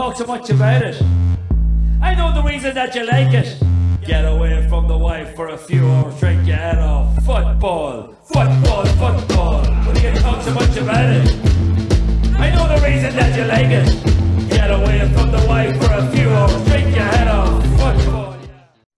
talk so much about it? I know the reason that you like it. Get away from the wife for a few hours, drink your head off. Football, football, football. What do you talk so much about it? I know the reason that you like it. Get away from the wife for a few hours, drink your head off. Football.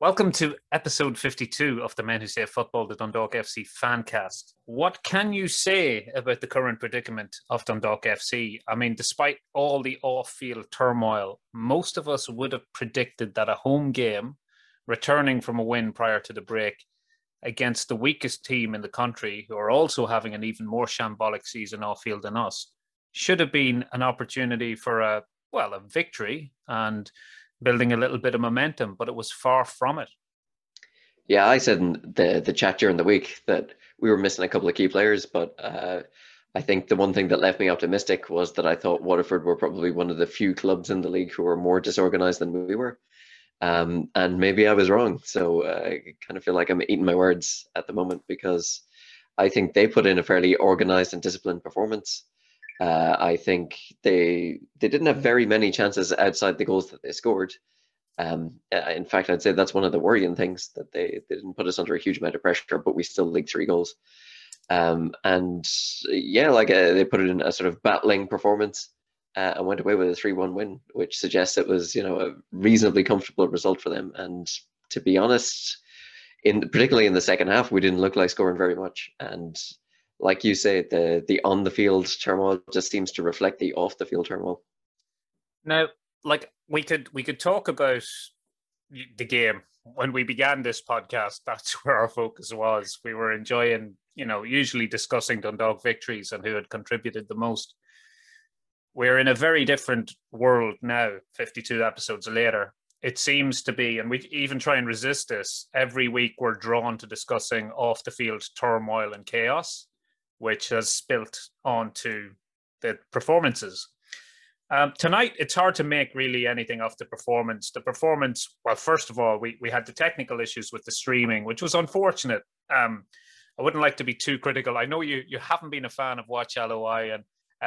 Welcome to episode 52 of the Men Who Saved Football, the Dundalk FC fancast. What can you say about the current predicament of Dundalk FC? I mean, despite all the off field turmoil, most of us would have predicted that a home game, returning from a win prior to the break against the weakest team in the country, who are also having an even more shambolic season off field than us, should have been an opportunity for a, well, a victory and building a little bit of momentum, but it was far from it. Yeah, I said in the the chat during the week that we were missing a couple of key players, but uh, I think the one thing that left me optimistic was that I thought Waterford were probably one of the few clubs in the league who were more disorganized than we were, um, and maybe I was wrong. So uh, I kind of feel like I'm eating my words at the moment because I think they put in a fairly organized and disciplined performance. Uh, I think they they didn't have very many chances outside the goals that they scored. Um, uh, in fact, I'd say that's one of the worrying things that they, they didn't put us under a huge amount of pressure, but we still leaked three goals. Um, and yeah, like uh, they put it in a sort of battling performance uh, and went away with a three-one win, which suggests it was you know a reasonably comfortable result for them. And to be honest, in particularly in the second half, we didn't look like scoring very much. And like you say, the the on the field turmoil just seems to reflect the off the field turmoil. Now, like we could we could talk about the game when we began this podcast. That's where our focus was. We were enjoying, you know, usually discussing Dundalk victories and who had contributed the most. We're in a very different world now. Fifty-two episodes later, it seems to be, and we even try and resist this. Every week, we're drawn to discussing off the field turmoil and chaos, which has spilt onto the performances. Um, tonight, it's hard to make really anything of the performance. The performance, well, first of all, we, we had the technical issues with the streaming, which was unfortunate. Um, I wouldn't like to be too critical. I know you you haven't been a fan of Watch LOI, and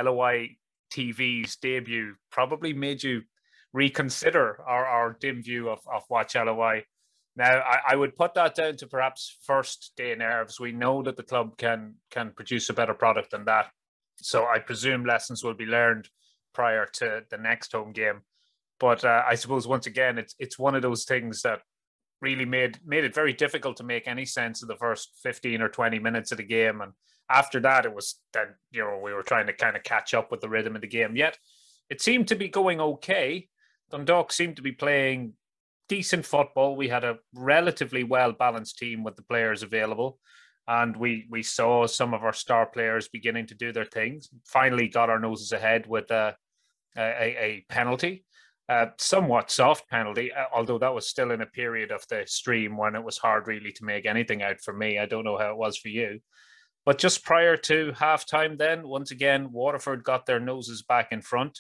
LOI TV's debut probably made you reconsider our, our dim view of, of Watch LOI. Now, I, I would put that down to perhaps first day nerves. We know that the club can can produce a better product than that. So I presume lessons will be learned prior to the next home game. But uh, I suppose once again, it's it's one of those things that really made made it very difficult to make any sense of the first fifteen or twenty minutes of the game. And after that, it was then you know we were trying to kind of catch up with the rhythm of the game. Yet it seemed to be going okay. Dundalk seemed to be playing decent football. We had a relatively well balanced team with the players available and we we saw some of our star players beginning to do their things. Finally, got our noses ahead with a a, a penalty, uh, somewhat soft penalty, although that was still in a period of the stream when it was hard really to make anything out for me. I don't know how it was for you, but just prior to halftime, then once again Waterford got their noses back in front.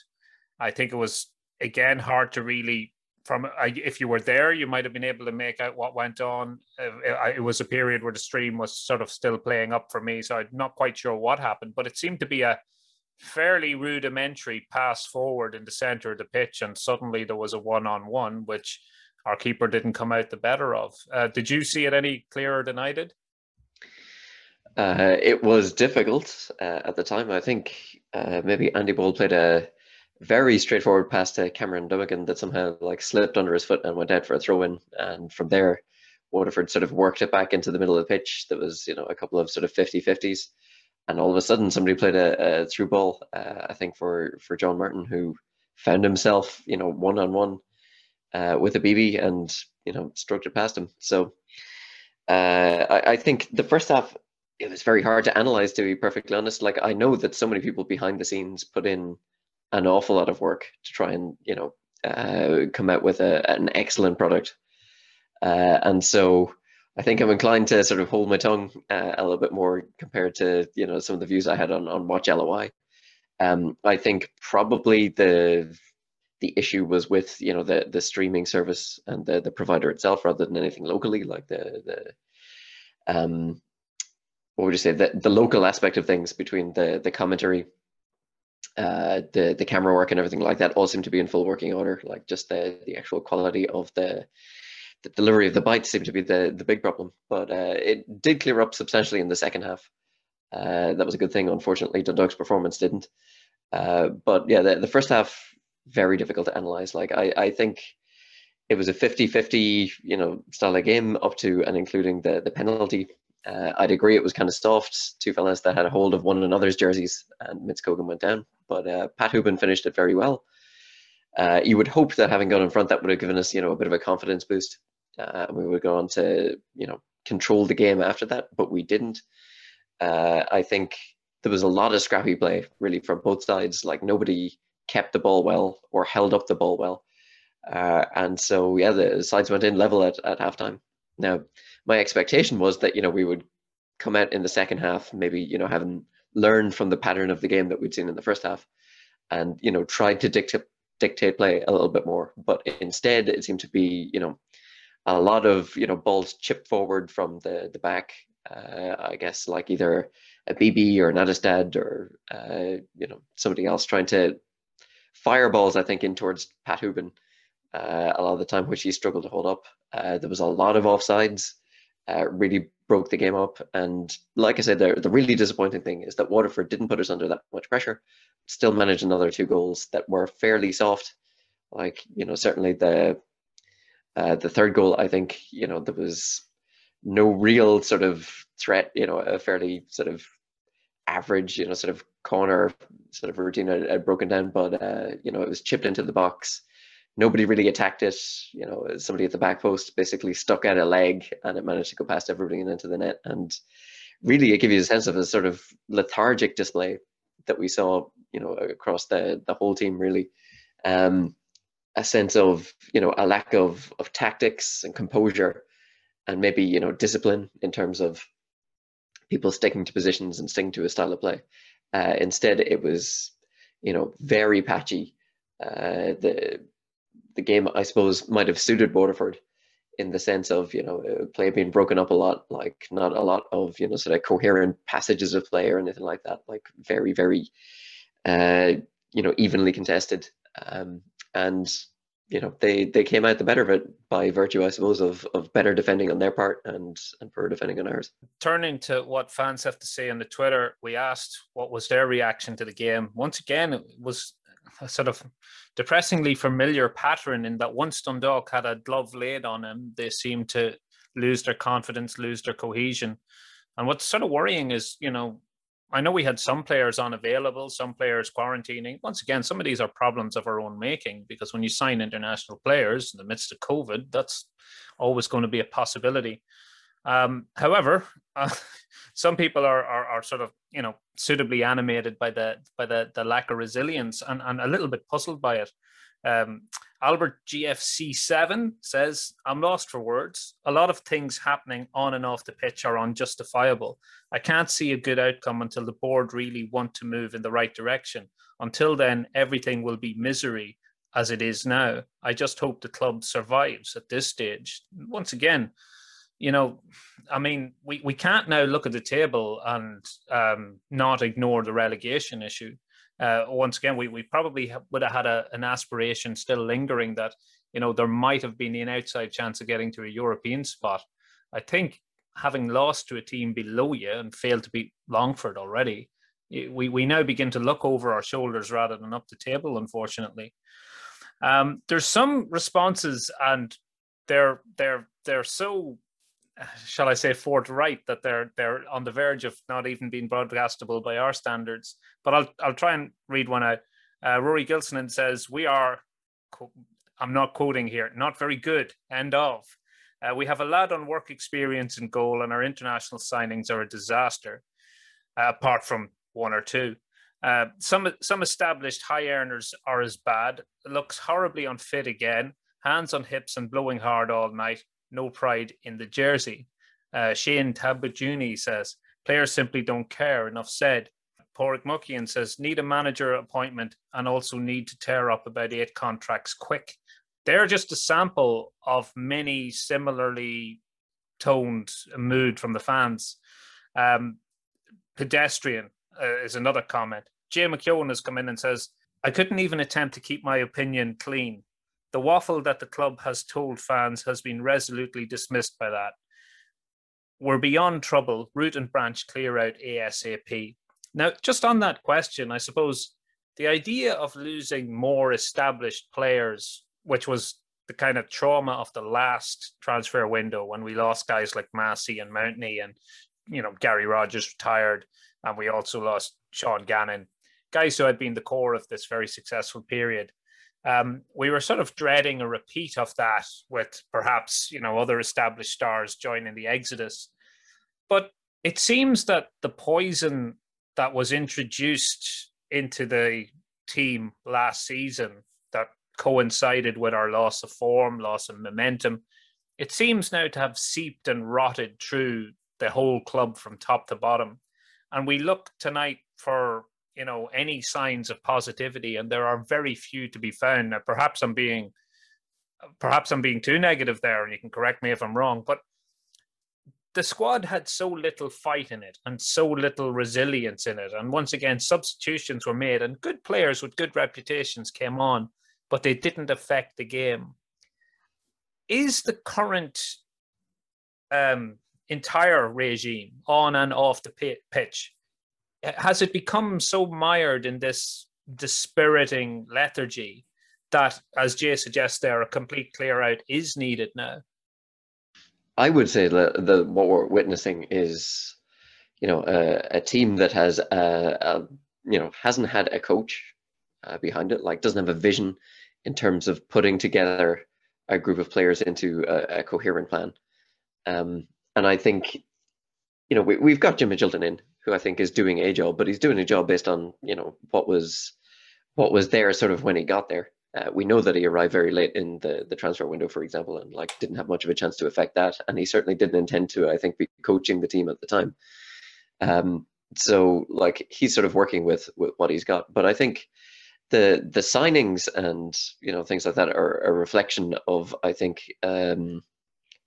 I think it was again hard to really from uh, if you were there, you might have been able to make out what went on. Uh, it was a period where the stream was sort of still playing up for me, so I'm not quite sure what happened. But it seemed to be a fairly rudimentary pass forward in the center of the pitch, and suddenly there was a one-on-one, which our keeper didn't come out the better of. Uh, did you see it any clearer than I did? Uh, it was difficult uh, at the time. I think uh, maybe Andy Boyle played a very straightforward pass to Cameron Dummigan that somehow like slipped under his foot and went out for a throw in. And from there, Waterford sort of worked it back into the middle of the pitch. There was, you know, a couple of sort of 50 50s. And all of a sudden, somebody played a, a through ball, uh, I think, for, for John Martin, who found himself, you know, one on one with Abibi and, you know, stroked it past him. So uh, I, I think the first half, it was very hard to analyze, to be perfectly honest. Like, I know that so many people behind the scenes put in an awful lot of work to try and you know uh, come out with a, an excellent product. Uh, and so I think I'm inclined to sort of hold my tongue uh, a little bit more compared to you know some of the views I had on on Watch LOI. Um, I think probably the the issue was with you know the the streaming service and the the provider itself rather than anything locally like the the um what would you say the the local aspect of things between the the commentary uh, the the camera work and everything like that all seem to be in full working order. Like just the the actual quality of the the delivery of the bites seemed to be the the big problem. But uh, it did clear up substantially in the second half. Uh, that was a good thing. Unfortunately, Dundalk's performance didn't. Uh, but yeah, the, the first half very difficult to analyze. Like I I think it was a 50-50 you know style of game up to and including the the penalty uh, I'd agree it was kind of soft. Two fellas that had a hold of one another's jerseys, and Mizkogan went down. But uh, Pat Hoban finished it very well. Uh, you would hope that having gone in front, that would have given us, you know, a bit of a confidence boost, uh, and we would go on to, you know, control the game after that. But we didn't. Uh, I think there was a lot of scrappy play, really, from both sides. Like nobody kept the ball well or held up the ball well, uh, and so yeah, the sides went in level at at halftime. Now my expectation was that you know we would come out in the second half, maybe you know having learned from the pattern of the game that we'd seen in the first half, and you know tried to dictate dictate play a little bit more. But instead, it seemed to be you know a lot of you know balls chipped forward from the the back. Uh, I guess like either Abibi or a Nattestad or uh, you know somebody else trying to fire balls. I think in towards Pat Hoban uh, a lot of the time, which he struggled to hold up. Uh, there was a lot of offsides uh, really broke the game up. And like I said, the, the really disappointing thing is that Waterford didn't put us under that much pressure, still managed another two goals that were fairly soft. Like, you know, certainly the uh, the third goal, I think, you know, there was no real sort of threat, you know, a fairly sort of average, you know, sort of corner sort of routine had, broken down, but, uh, you know, it was chipped into the box nobody really attacked it. You know, somebody at the back post basically stuck out a leg and it managed to go past everybody and into the net. And really, it gives you a sense of a sort of lethargic display that we saw, you know, across the the whole team. Really, um, a sense of you know a lack of of tactics and composure, and maybe you know discipline in terms of people sticking to positions and sticking to a style of play. Uh, instead, it was you know very patchy. Uh, the the game I suppose might have suited Waterford in the sense of you know uh, play being broken up a lot, like not a lot of you know sort of coherent passages of play or anything like that. Like very very uh, you know evenly contested, um, and you know they they came out the better of it by virtue, I suppose, of of better defending on their part and and poor defending on ours. Turning to what fans have to say on the Twitter, we asked what was their reaction to the game. Once again, it was a sort of depressingly familiar pattern in that once Dundalk had a glove laid on him, they seemed to lose their confidence, lose their cohesion. And what's sort of worrying is, you know, I know we had some players unavailable, some players quarantining. Once again, some of these are problems of our own making because when you sign international players in the midst of COVID, that's always going to be a possibility. Um, however, uh, some people are, are, are sort of you know suitably animated by the by the the lack of resilience and, and a little bit puzzled by it. Um, Albert GFC7 says, I'm lost for words. A lot of things happening on and off the pitch are unjustifiable. I can't see a good outcome until the board really want to move in the right direction. Until then, everything will be misery as it is now. I just hope the club survives at this stage. Once again, you know, I mean, we, we can't now look at the table and um, not ignore the relegation issue. Uh, once again, we, we probably would have had a, an aspiration still lingering that, you know, there might have been an outside chance of getting to a European spot. I think having lost to a team below you and failed to beat Longford already, we, we now begin to look over our shoulders rather than up the table, unfortunately. Um, there's some responses and they're they're they're so shall I say, forthright that they're they're on the verge of not even being broadcastable by our standards. But I'll I'll try and read one out. Uh, Rory Gilson says, "We are." I'm not quoting here. Not very good. End of. Uh, we have a lad on work experience in goal, and our international signings are a disaster. Uh, apart from one or two. Uh, some some established high earners are as bad. Looks horribly unfit again. Hands on hips and blowing hard all night no pride in the jersey. Uh, Shane Tabajuni says, players simply don't care. Enough said. Porik Muckian says, need a manager appointment and also need to tear up about eight contracts quick. They're just a sample of many similarly toned mood from the fans. Um, pedestrian uh, is another comment. Jay McKeown has come in and says, I couldn't even attempt to keep my opinion clean. The waffle that the club has told fans has been resolutely dismissed by that. We're beyond trouble. Root and branch clear out ASAP. Now, just on that question, I suppose the idea of losing more established players, which was the kind of trauma of the last transfer window when we lost guys like Massey and Mountney and you know Gary Rogers retired and we also lost Sean Gannon, guys who had been the core of this very successful period. Um, we were sort of dreading a repeat of that with perhaps you know other established stars joining the exodus, but it seems that the poison that was introduced into the team last season that coincided with our loss of form, loss of momentum. It seems now to have seeped and rotted through the whole club from top to bottom. And we look tonight for you know any signs of positivity, and there are very few to be found. Now, perhaps I'm being perhaps I'm being too negative there, and you can correct me if I'm wrong, but the squad had so little fight in it and so little resilience in it. And once again, substitutions were made, and good players with good reputations came on but they didn't affect the game. Is the current um, entire regime on and off the pitch has it become so mired in this dispiriting lethargy that, as Jay suggests, there a complete clear out is needed now? I would say that the what we're witnessing is, you know, a, a team that has a, a, you know hasn't had a coach uh, behind it, like doesn't have a vision in terms of putting together a group of players into a, a coherent plan. Um, and I think, you know, we, we've got Jim Magilton in, who I think is doing a job, but he's doing a job based on, you know, what was what was there sort of when he got there. Uh, we know that he arrived very late in the, the transfer window, for example, and like didn't have much of a chance to affect that. And he certainly didn't intend to, I think, be coaching the team at the time. Um, so like he's sort of working with with what he's got. But I think the the signings and you know things like that are a reflection of I think um,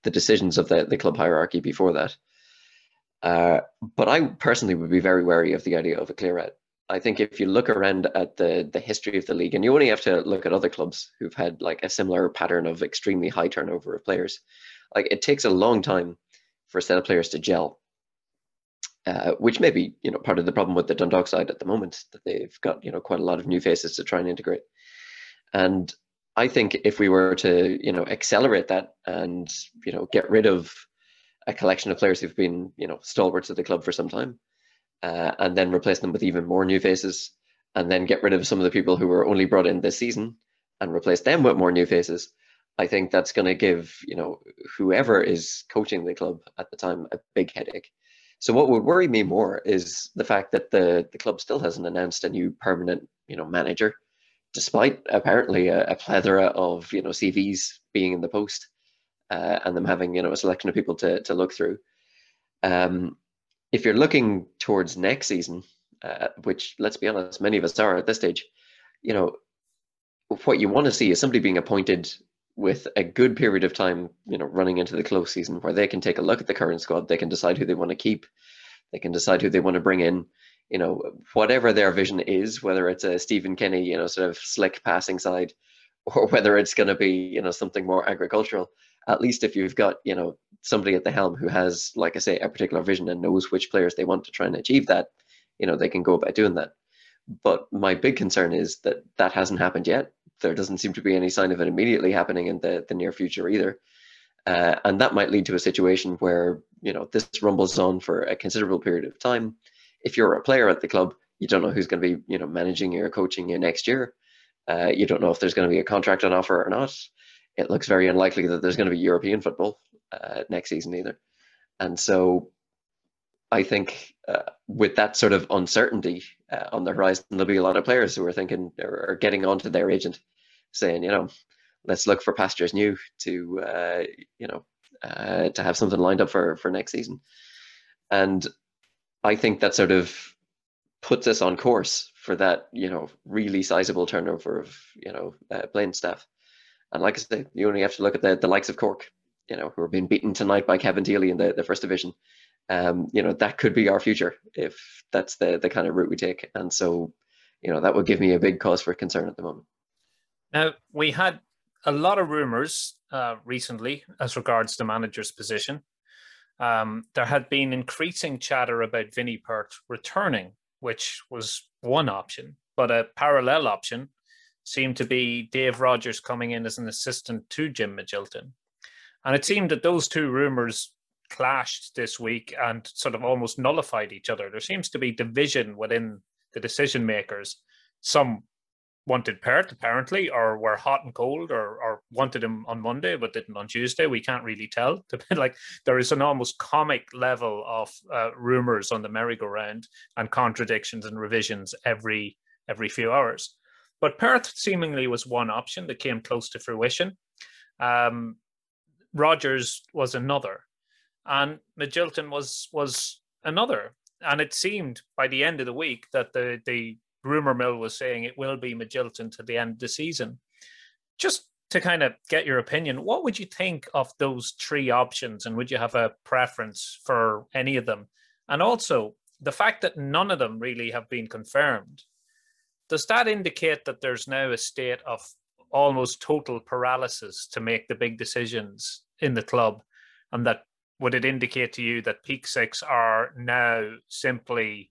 the decisions of the the club hierarchy before that. Uh, but I personally would be very wary of the idea of a clear out. I think if you look around at the the history of the league, and you only have to look at other clubs who've had like a similar pattern of extremely high turnover of players, like it takes a long time for a set of players to gel uh, which may be you know part of the problem with the Dundalk side at the moment that they've got you know quite a lot of new faces to try and integrate. And I think if we were to you know accelerate that and you know get rid of a collection of players who've been you know stalwarts of the club for some time, uh, and then replace them with even more new faces, and then get rid of some of the people who were only brought in this season and replace them with more new faces. I think that's going to give you know whoever is coaching the club at the time a big headache so what would worry me more is the fact that the the club still hasn't announced a new permanent, you know, manager, despite apparently a, a plethora of you know CVs being in the post, uh, and them having you know a selection of people to to look through. Um, if you're looking towards next season, uh, which let's be honest, many of us are at this stage, you know, what you want to see is somebody being appointed with a good period of time, you know, running into the close season where they can take a look at the current squad, they can decide who they want to keep, they can decide who they want to bring in, you know, whatever their vision is, whether it's a Stephen Kenny, you know, sort of slick passing side, or whether it's going to be, you know, something more agricultural. At least if you've got, you know, somebody at the helm who has, like I say, a particular vision and knows which players they want to try and achieve that, you know, they can go about doing that. But my big concern is that that hasn't happened yet there doesn't seem to be any sign of it immediately happening in the, the near future either. Uh, and that might lead to a situation where, you know, this rumbles on for a considerable period of time. If you're a player at the club, you don't know who's going to be, you know, managing you or coaching you next year. Uh, you don't know if there's going to be a contract on offer or not. It looks very unlikely that there's going to be European football uh, next season either. And so I think uh, with that sort of uncertainty uh, on the horizon, there'll be a lot of players who are thinking or, getting onto their agent, saying, you know, let's look for pastures new to, uh, you know, uh, to have something lined up for for next season. And I think that sort of puts us on course for that, you know, really sizable turnover of, you know, uh, playing staff. And like I said, you only have to look at the, the likes of Cork, you know, who are being beaten tonight by Cabinteely in the, the first division um, you know that could be our future if that's the the kind of route we take. And so, you know that would give me a big cause for concern at the moment. Now we had a lot of rumors uh, recently as regards the manager's position. Um, there had been increasing chatter about Vinny Perth returning, which was one option, but a parallel option seemed to be Dave Rogers coming in as an assistant to Jim Magilton. And it seemed that those two rumors clashed this week and sort of almost nullified each other. There seems to be division within the decision makers. Some wanted Perth apparently, or were hot and cold, or or wanted him on Monday but didn't on Tuesday. We can't really tell. like there is an almost comic level of uh, rumors on the merry-go-round and contradictions and revisions every every few hours. But Perth seemingly was one option that came close to fruition. Um, Rogers was another, and Magilton was was another. And it seemed by the end of the week that the the rumor mill was saying it will be Magilton to the end of the season. Just to kind of get your opinion, what would you think of those three options, and would you have a preference for any of them? And also the fact that none of them really have been confirmed. Does that indicate that there's now a state of almost total paralysis to make the big decisions in the club, and that would it indicate to you that Peak Six are now simply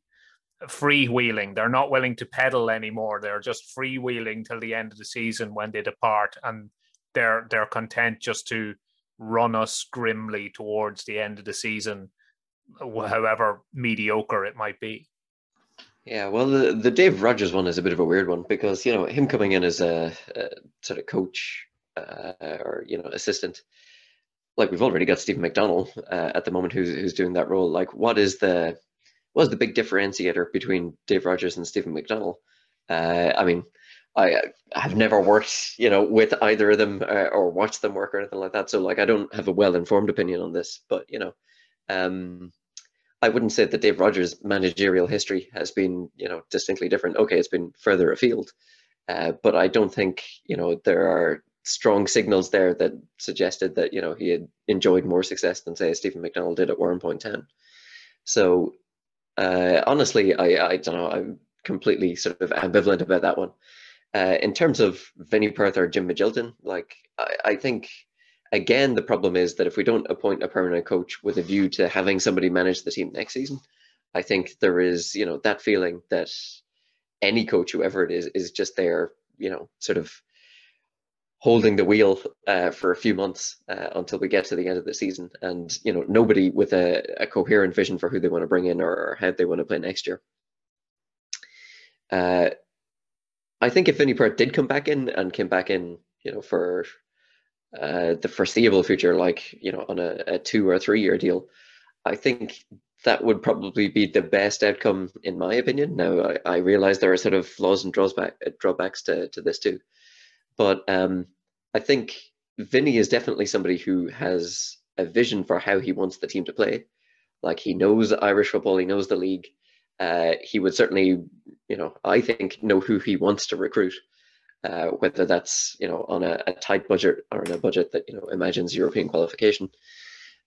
freewheeling. They're not willing to pedal anymore. They're just freewheeling till the end of the season when they depart, and they're they're content just to run us grimly towards the end of the season, however mediocre it might be. Yeah, well, the, the Dave Rogers one is a bit of a weird one because you know him coming in as a, a sort of coach uh, or you know assistant, like we've already got Stephen McDonnell uh, at the moment who's who's doing that role. Like, what is the was the big differentiator between Dave Rogers and Stephen McDonnell? Uh, I mean, I have never worked, you know, with either of them uh, or watched them work or anything like that. So, like, I don't have a well-informed opinion on this. But you know, um, I wouldn't say that Dave Rogers' managerial history has been, you know, distinctly different. Okay, it's been further afield, uh, but I don't think, you know, there are strong signals there that suggested that you know he had enjoyed more success than say Stephen McDonnell did at Warren Town. So uh, honestly, I, I don't know. I'm completely sort of ambivalent about that one. Uh, in terms of Vinny Perth or Jim Magilton, like I, I, think again the problem is that if we don't appoint a permanent coach with a view to having somebody manage the team next season, I think there is you know that feeling that any coach, whoever it is, is just there, you know, sort of holding the wheel uh, for a few months uh, until we get to the end of the season, and you know nobody with a, a coherent vision for who they want to bring in or, or how they want to play next year. Uh, I think if Vinny Perth did come back in and came back in, you know, for uh, the foreseeable future, like you know, on a, a two or three year deal, I think that would probably be the best outcome in my opinion. Now I, I realize there are sort of flaws and drawback, drawbacks to, to this too. But um, I think Vinny is definitely somebody who has a vision for how he wants the team to play. Like he knows Irish football, he knows the league. Uh, he would certainly, you know, I think know who he wants to recruit. Uh, whether that's you know on a, a, tight budget or on a budget that you know imagines European qualification.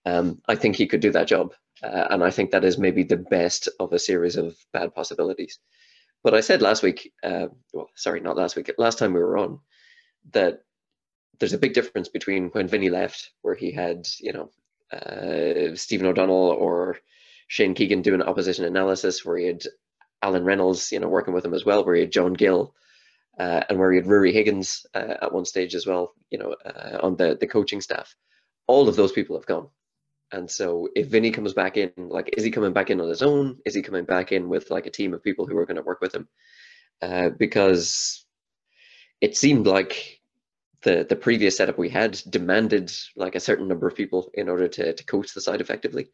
Um, I think he could do that job, uh, and I think that is maybe the best of a series of bad possibilities. But I said last week, uh, well, sorry, not last week, last time we were on, that there's a big difference between when Vinny left, where he had, you know, uh, Stephen O'Donnell or Shane Keegan doing opposition analysis, where he had Alan Reynolds, you know, working with him as well, where he had John Gill, uh, and where he had Rory Higgins uh, at one stage as well, you know, uh, on the, the coaching staff. All of those people have gone. And so if Vinny comes back in, like, is he coming back in on his own? Is he coming back in with like a team of people who are going to work with him? Uh, because it seemed like the the previous setup we had demanded like a certain number of people in order to to coach the side effectively,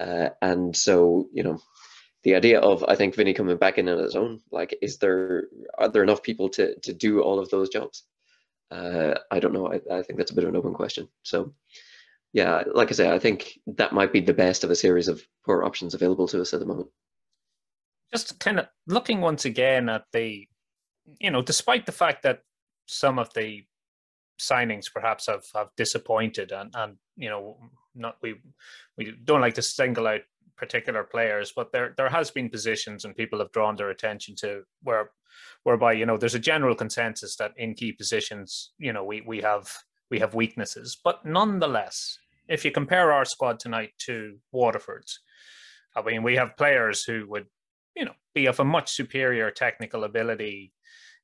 uh, and so you know the idea of I think Vinny coming back in on his own, like, is there are there enough people to to do all of those jobs? Uh, I don't know. I, I think that's a bit of an open question. So, yeah, like I say, I think that might be the best of a series of poor options available to us at the moment. Just kind of looking once again at the you know, despite the fact that some of the signings perhaps have, have disappointed and, and you know not we we don't like to single out particular players, but there there has been positions and people have drawn their attention to where whereby you know there's a general consensus that in key positions you know we we have we have weaknesses, but nonetheless, if you compare our squad tonight to Waterford's, I mean we have players who would you know be of a much superior technical ability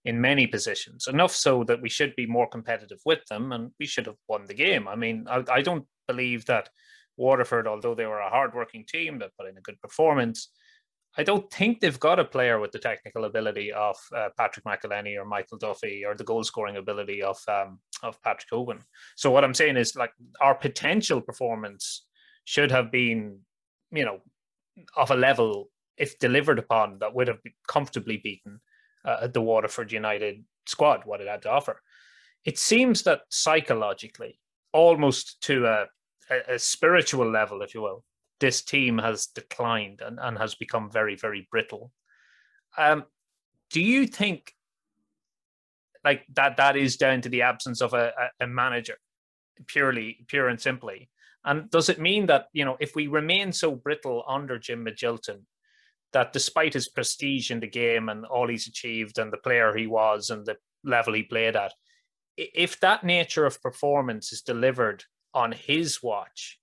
in many positions, enough so that we should be more competitive with them and we should have won the game. I mean, I, I don't believe that Waterford, although they were a hard-working team that put in a good performance, I don't think they've got a player with the technical ability of uh, Patrick McEleney or Michael Duffy or the goal scoring ability of um, of Patrick Hoban. So what I'm saying is like our potential performance should have been, you know, of a level if delivered upon that would have comfortably beaten uh, the Waterford United squad what it had to offer. It seems that psychologically, almost to a, a, a spiritual level, if you will, this team has declined and, and has become very, very brittle. Um, do you think like that that is down to the absence of a, a, manager, purely, pure and simply? And does it mean that, you know, if we remain so brittle under Jim Magilton, that despite his prestige in the game and all he's achieved and the player he was and the level he played at, if that nature of performance is delivered on his watch,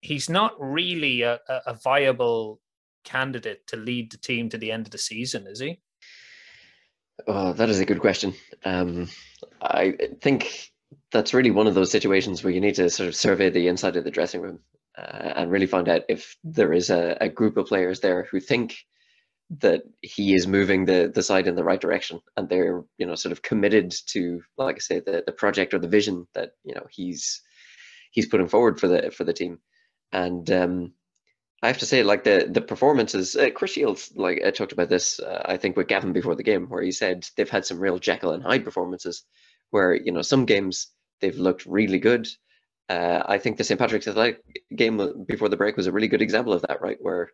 he's not really a, a viable candidate to lead the team to the end of the season, is he? Oh, that is a good question. Um, I think that's really one of those situations where you need to sort of survey the inside of the dressing room uh, and really find out if there is a, a, group of players there who think that he is moving the the side in the right direction and they're you know sort of committed to like I say the the project or the vision that you know he's he's putting forward for the for the team and um, I have to say, like the the performances, uh, Chris Shields, like I talked about this, uh, I think with Gavin before the game, where he said they've had some real Jekyll and Hyde performances, where you know some games they've looked really good. Uh, I think the St Patrick's Athletic game before the break was a really good example of that, right? Where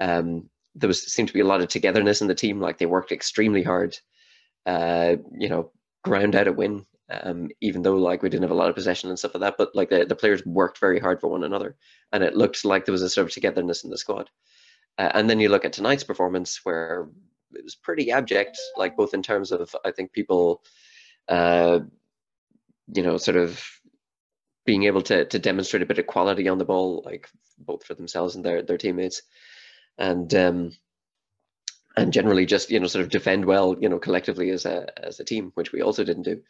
um, there was seemed to be a lot of togetherness in the team, like they worked extremely hard, uh, you know, ground out a win um, even though like we didn't have a lot of possession and stuff like that. But like the, the players worked very hard for one another, and it looked like there was a sort of togetherness in the squad. Uh, and then you look at tonight's performance, where it was pretty abject, like both in terms of I think people, uh, you know, sort of being able to to demonstrate a bit of quality on the ball, like both for themselves and their their teammates, and um, and generally just you know sort of defend well, you know, collectively as a as a team, which we also didn't do.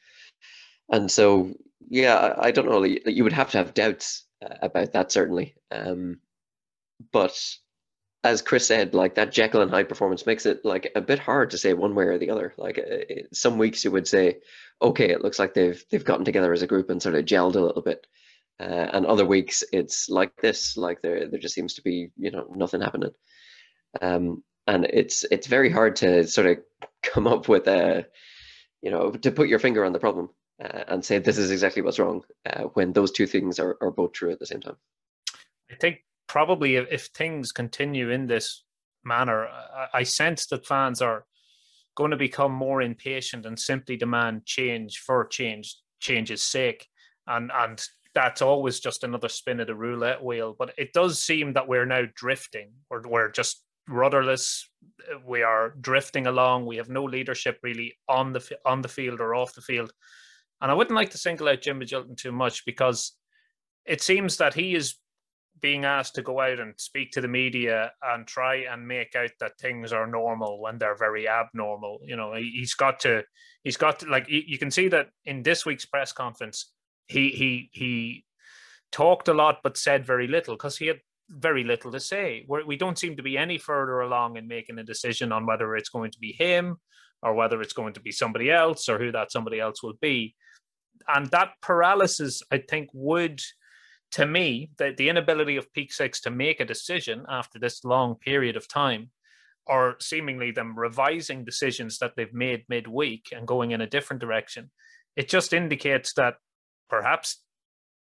And so, yeah, I don't know. You would have to have doubts uh, about that certainly. Um, but as Chris said, like that Jekyll and Hyde performance makes it like a bit hard to say one way or the other. Like uh, some weeks you would say, okay, it looks like they've they've gotten together as a group and sort of gelled a little bit. Uh, and other weeks it's like this, like there there just seems to be you know nothing happening. Um, and it's it's very hard to sort of come up with a you know to put your finger on the problem uh, and say this is exactly what's wrong uh, when those two things are, are both true at the same time. I think probably if, if things continue in this manner, I, I sense that fans are going to become more impatient and simply demand change for change change's sake. And and that's always just another spin of the roulette wheel but it does seem that we're now drifting. We're, we're just rudderless. We are drifting along. We have no leadership really on the on the field or off the field and I wouldn't like to single out Jim Magilton too much because it seems that he is being asked to go out and speak to the media and try and make out that things are normal when they're very abnormal. You know, he's got to, he's got to, like, you can see that in this week's press conference, he, he, he talked a lot, but said very little because he had very little to say. We're, we don't seem to be any further along in making a decision on whether it's going to be him or whether it's going to be somebody else or who that somebody else will be and that paralysis, I think, would, to me, that the inability of Peak Six to make a decision after this long period of time, or seemingly them revising decisions that they've made midweek and going in a different direction, it just indicates that perhaps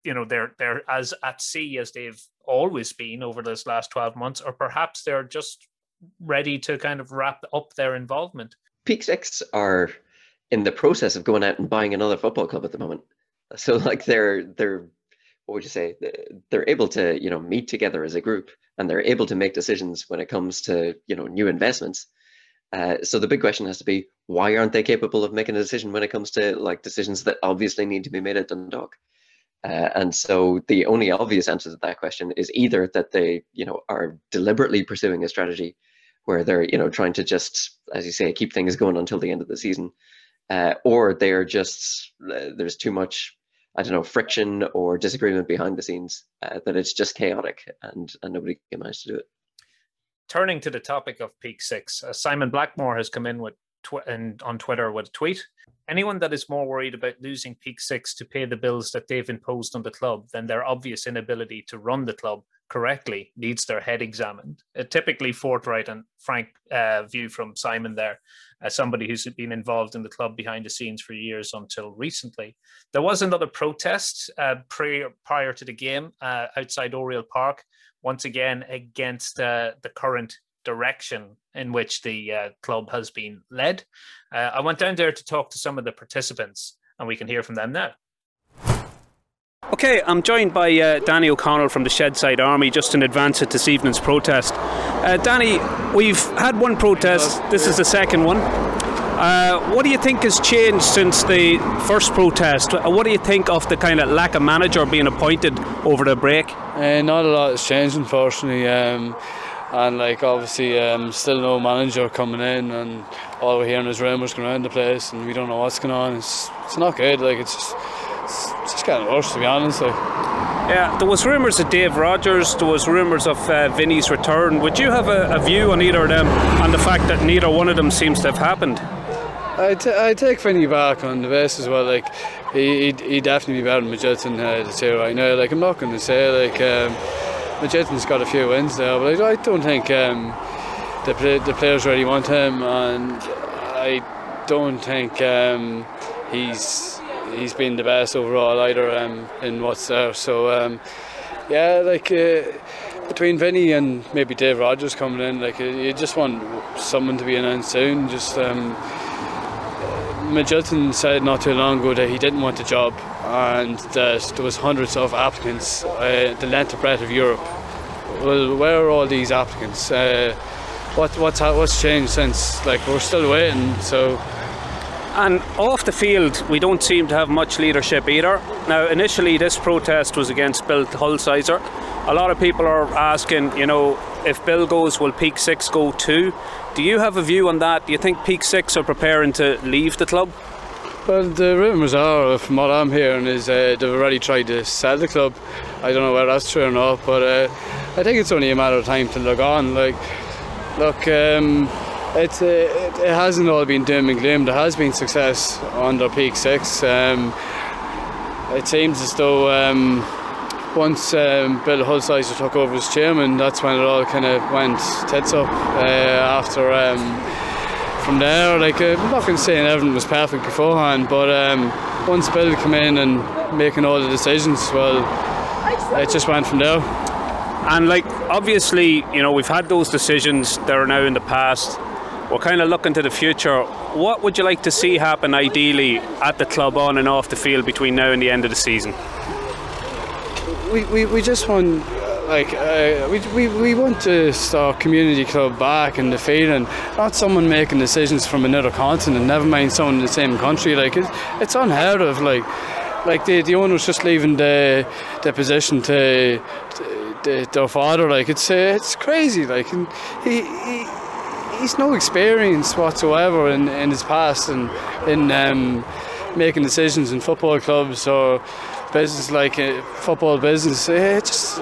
you know they're they're as at sea as they've always been over this last 12 months or perhaps they're just ready to kind of wrap up their involvement. Peak six are in the process of going out and buying another football club at the moment. So like they're they're what would you say? They're able to you know meet together as a group, and they're able to make decisions when it comes to you know new investments. Uh, so the big question has to be why aren't they capable of making a decision when it comes to like decisions that obviously need to be made at Dundalk? Uh, and so the only obvious answer to that question is either that they, you know, are deliberately pursuing a strategy where they're, you know, trying to just, as you say, keep things going until the end of the season, uh, or they're just uh, there's too much, I don't know, friction or disagreement behind the scenes uh, that it's just chaotic and and nobody can manage to do it. Turning to the topic of Peak Six, uh, Simon Blackmore has come in with tw- and on Twitter with a tweet. Anyone that is more worried about losing Peak Six to pay the bills that they've imposed on the club than their obvious inability to run the club correctly needs their head examined. A typically forthright and frank uh, view from Simon there, as somebody who's been involved in the club behind the scenes for years until recently. There was another protest uh, prior, prior to the game uh, outside Oriel Park, once again against uh, the current direction in which the uh, club has been led. Uh, I went down there to talk to some of the participants, and we can hear from them now. Okay, I'm joined by uh, Danny O'Connell from the Shedside Army just in advance of this evening's protest. Uh, Danny, we've had one protest, this is the second one. Uh, what do you think has changed since the first protest? Uh, what do you think of the kind of lack of manager being appointed over the break? Uh, not a lot has changed, unfortunately. Um, and like obviously um, still no manager coming in and all we're hearing is rumours going around the place and we don't know what's going on it's, it's not good like it's just it's, just getting worse to be honest like. Yeah. There was rumours of Dave Rogers there was rumours of uh, Vinny's return. Would you have a, a, view on either of them and the fact that neither one of them seems to have happened? I, t- I take Vinny back on the basis well like he, he'd, he'd definitely be better than Magilton uh, to say right now. Like I'm not going to say like um, Magilton's got a few wins there, but I, I don't think um, the play, the players really want him, and I don't think um, he's he's been the best overall either um, in what's there. So um, yeah, like. Uh, between Vinny and maybe Dave Rogers coming in, like you just want someone to be announced soon. Just um, Magilton said not too long ago that he didn't want the job and there was hundreds of applicants uh, the length and breadth of Europe. Well, where are all these applicants? Uh, what, what's what's changed since? Like we're still waiting. So. And off the field, we don't seem to have much leadership either. Now, initially, this protest was against Bill Hulsizer. A lot of people are asking, you know, if Bill goes, will Peak Six go too? Do you have a view on that? Do you think Peak Six are preparing to leave the club? Well, the rumours are, from what I'm hearing, is uh, they've already tried to sell the club. I don't know whether that's true or not, but uh, I think it's only a matter of time to look on. Like, look, um, it's, uh, it, it, hasn't all been doom and gloom. There has been success under Peak Six. Um, it seems as though um, once um, Bill Hulsizer took over as chairman, that's when it all kind of went tits up. Uh, after um, from there, like uh, I'm not going to say everything was perfect beforehand, but um, once Bill came in and making all the decisions, well, it just went from there. And like obviously, you know, we've had those decisions that are now in the past. We're kind of looking to the future. What would you like to see happen ideally at the club on and off the field between now and the end of the season? We, we, we just want like uh, we, we, we want to start community club back in the field and not someone making decisions from another continent never mind someone in the same country like it, it's unheard of like like the, the owner's just leaving the the position to, to the, their father like it's uh, it's crazy like and he, he he's no experience whatsoever in, in his past and in um, making decisions in football clubs or business like uh, football business it just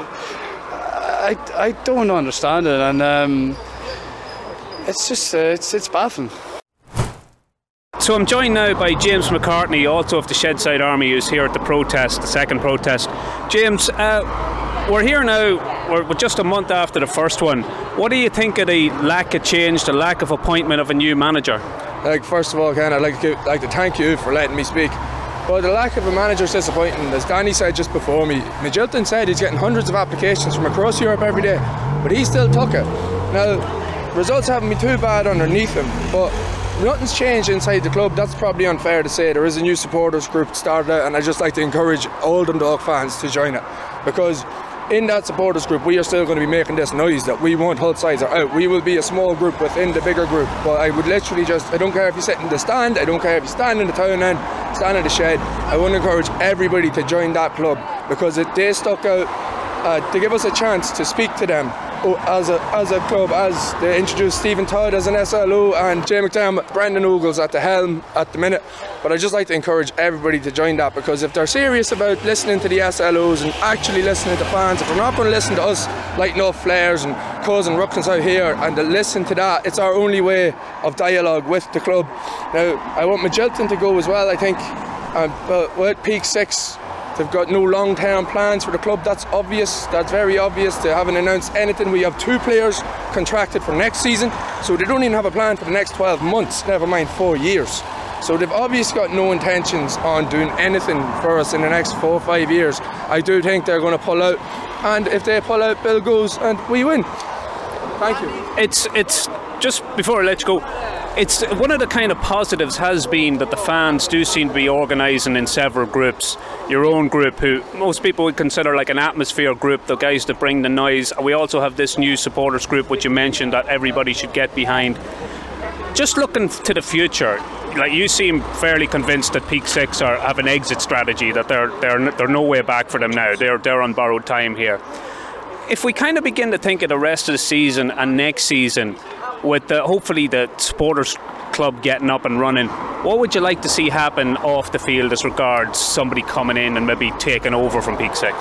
I, I don't understand it, and um, it's just uh, it's it's baffling. So I'm joined now by James McCartney, also of the Shedside Army, who's here at the protest, the second protest. James, uh, we're here now. We're just a month after the first one. What do you think of the lack of change, the lack of appointment of a new manager? Like first of all, Ken, I'd like to give, like to thank you for letting me speak. But the lack of a manager is disappointing. As Danny said just before me, Magilton said he's getting hundreds of applications from across Europe every day, but he still took it. Now, results haven't been too bad underneath him, but nothing's changed inside the club. That's probably unfair to say. There is a new supporters group started, and I just like to encourage all Dundalk fans to join it because in that supporters group, we are still going to be making this noise that we want Hulsizer out. We will be a small group within the bigger group. But I would literally just, I don't care if you sit in the stand, I don't care if you stand in the town end, stand in the shed. I want to encourage everybody to join that club because it, they stuck out uh, to give us a chance to speak to them as a, as a club, as they introduced Stephen Todd as an SLO and Jay McDermott, Brendan Oogles at the helm at the minute. But I just like to encourage everybody to join that because if they're serious about listening to the SLOs and actually listening to fans, if they're not going to listen to us lighting no flares and causing ructions out here and to listen to that, it's our only way of dialogue with the club. Now, I want Magilton to go as well, I think. Um, but with Peak 6, They've got no long term plans for the club. That's obvious. That's very obvious. They haven't announced anything. We have two players contracted for next season, so they don't even have a plan for the next 12 months, never mind four years. So they've obviously got no intentions on doing anything for us in the next four or five years. I do think they're going to pull out, and if they pull out, Bill goes and we win. Thank you. It's it's just before I let you go it's one of the kind of positives has been that the fans do seem to be organising in several groups. Your own group, who most people would consider like an atmosphere group, the guys that bring the noise. We also have this new supporters group, which you mentioned that everybody should get behind. Just looking to the future, like you seem fairly convinced that Peak Six are, have an exit strategy that they're they're they're no way back for them now. They're they're on borrowed time here. If we kind of begin to think of the rest of the season and next season, with the, hopefully the supporters club getting up and running, what would you like to see happen off the field as regards somebody coming in and maybe taking over from Peak Six?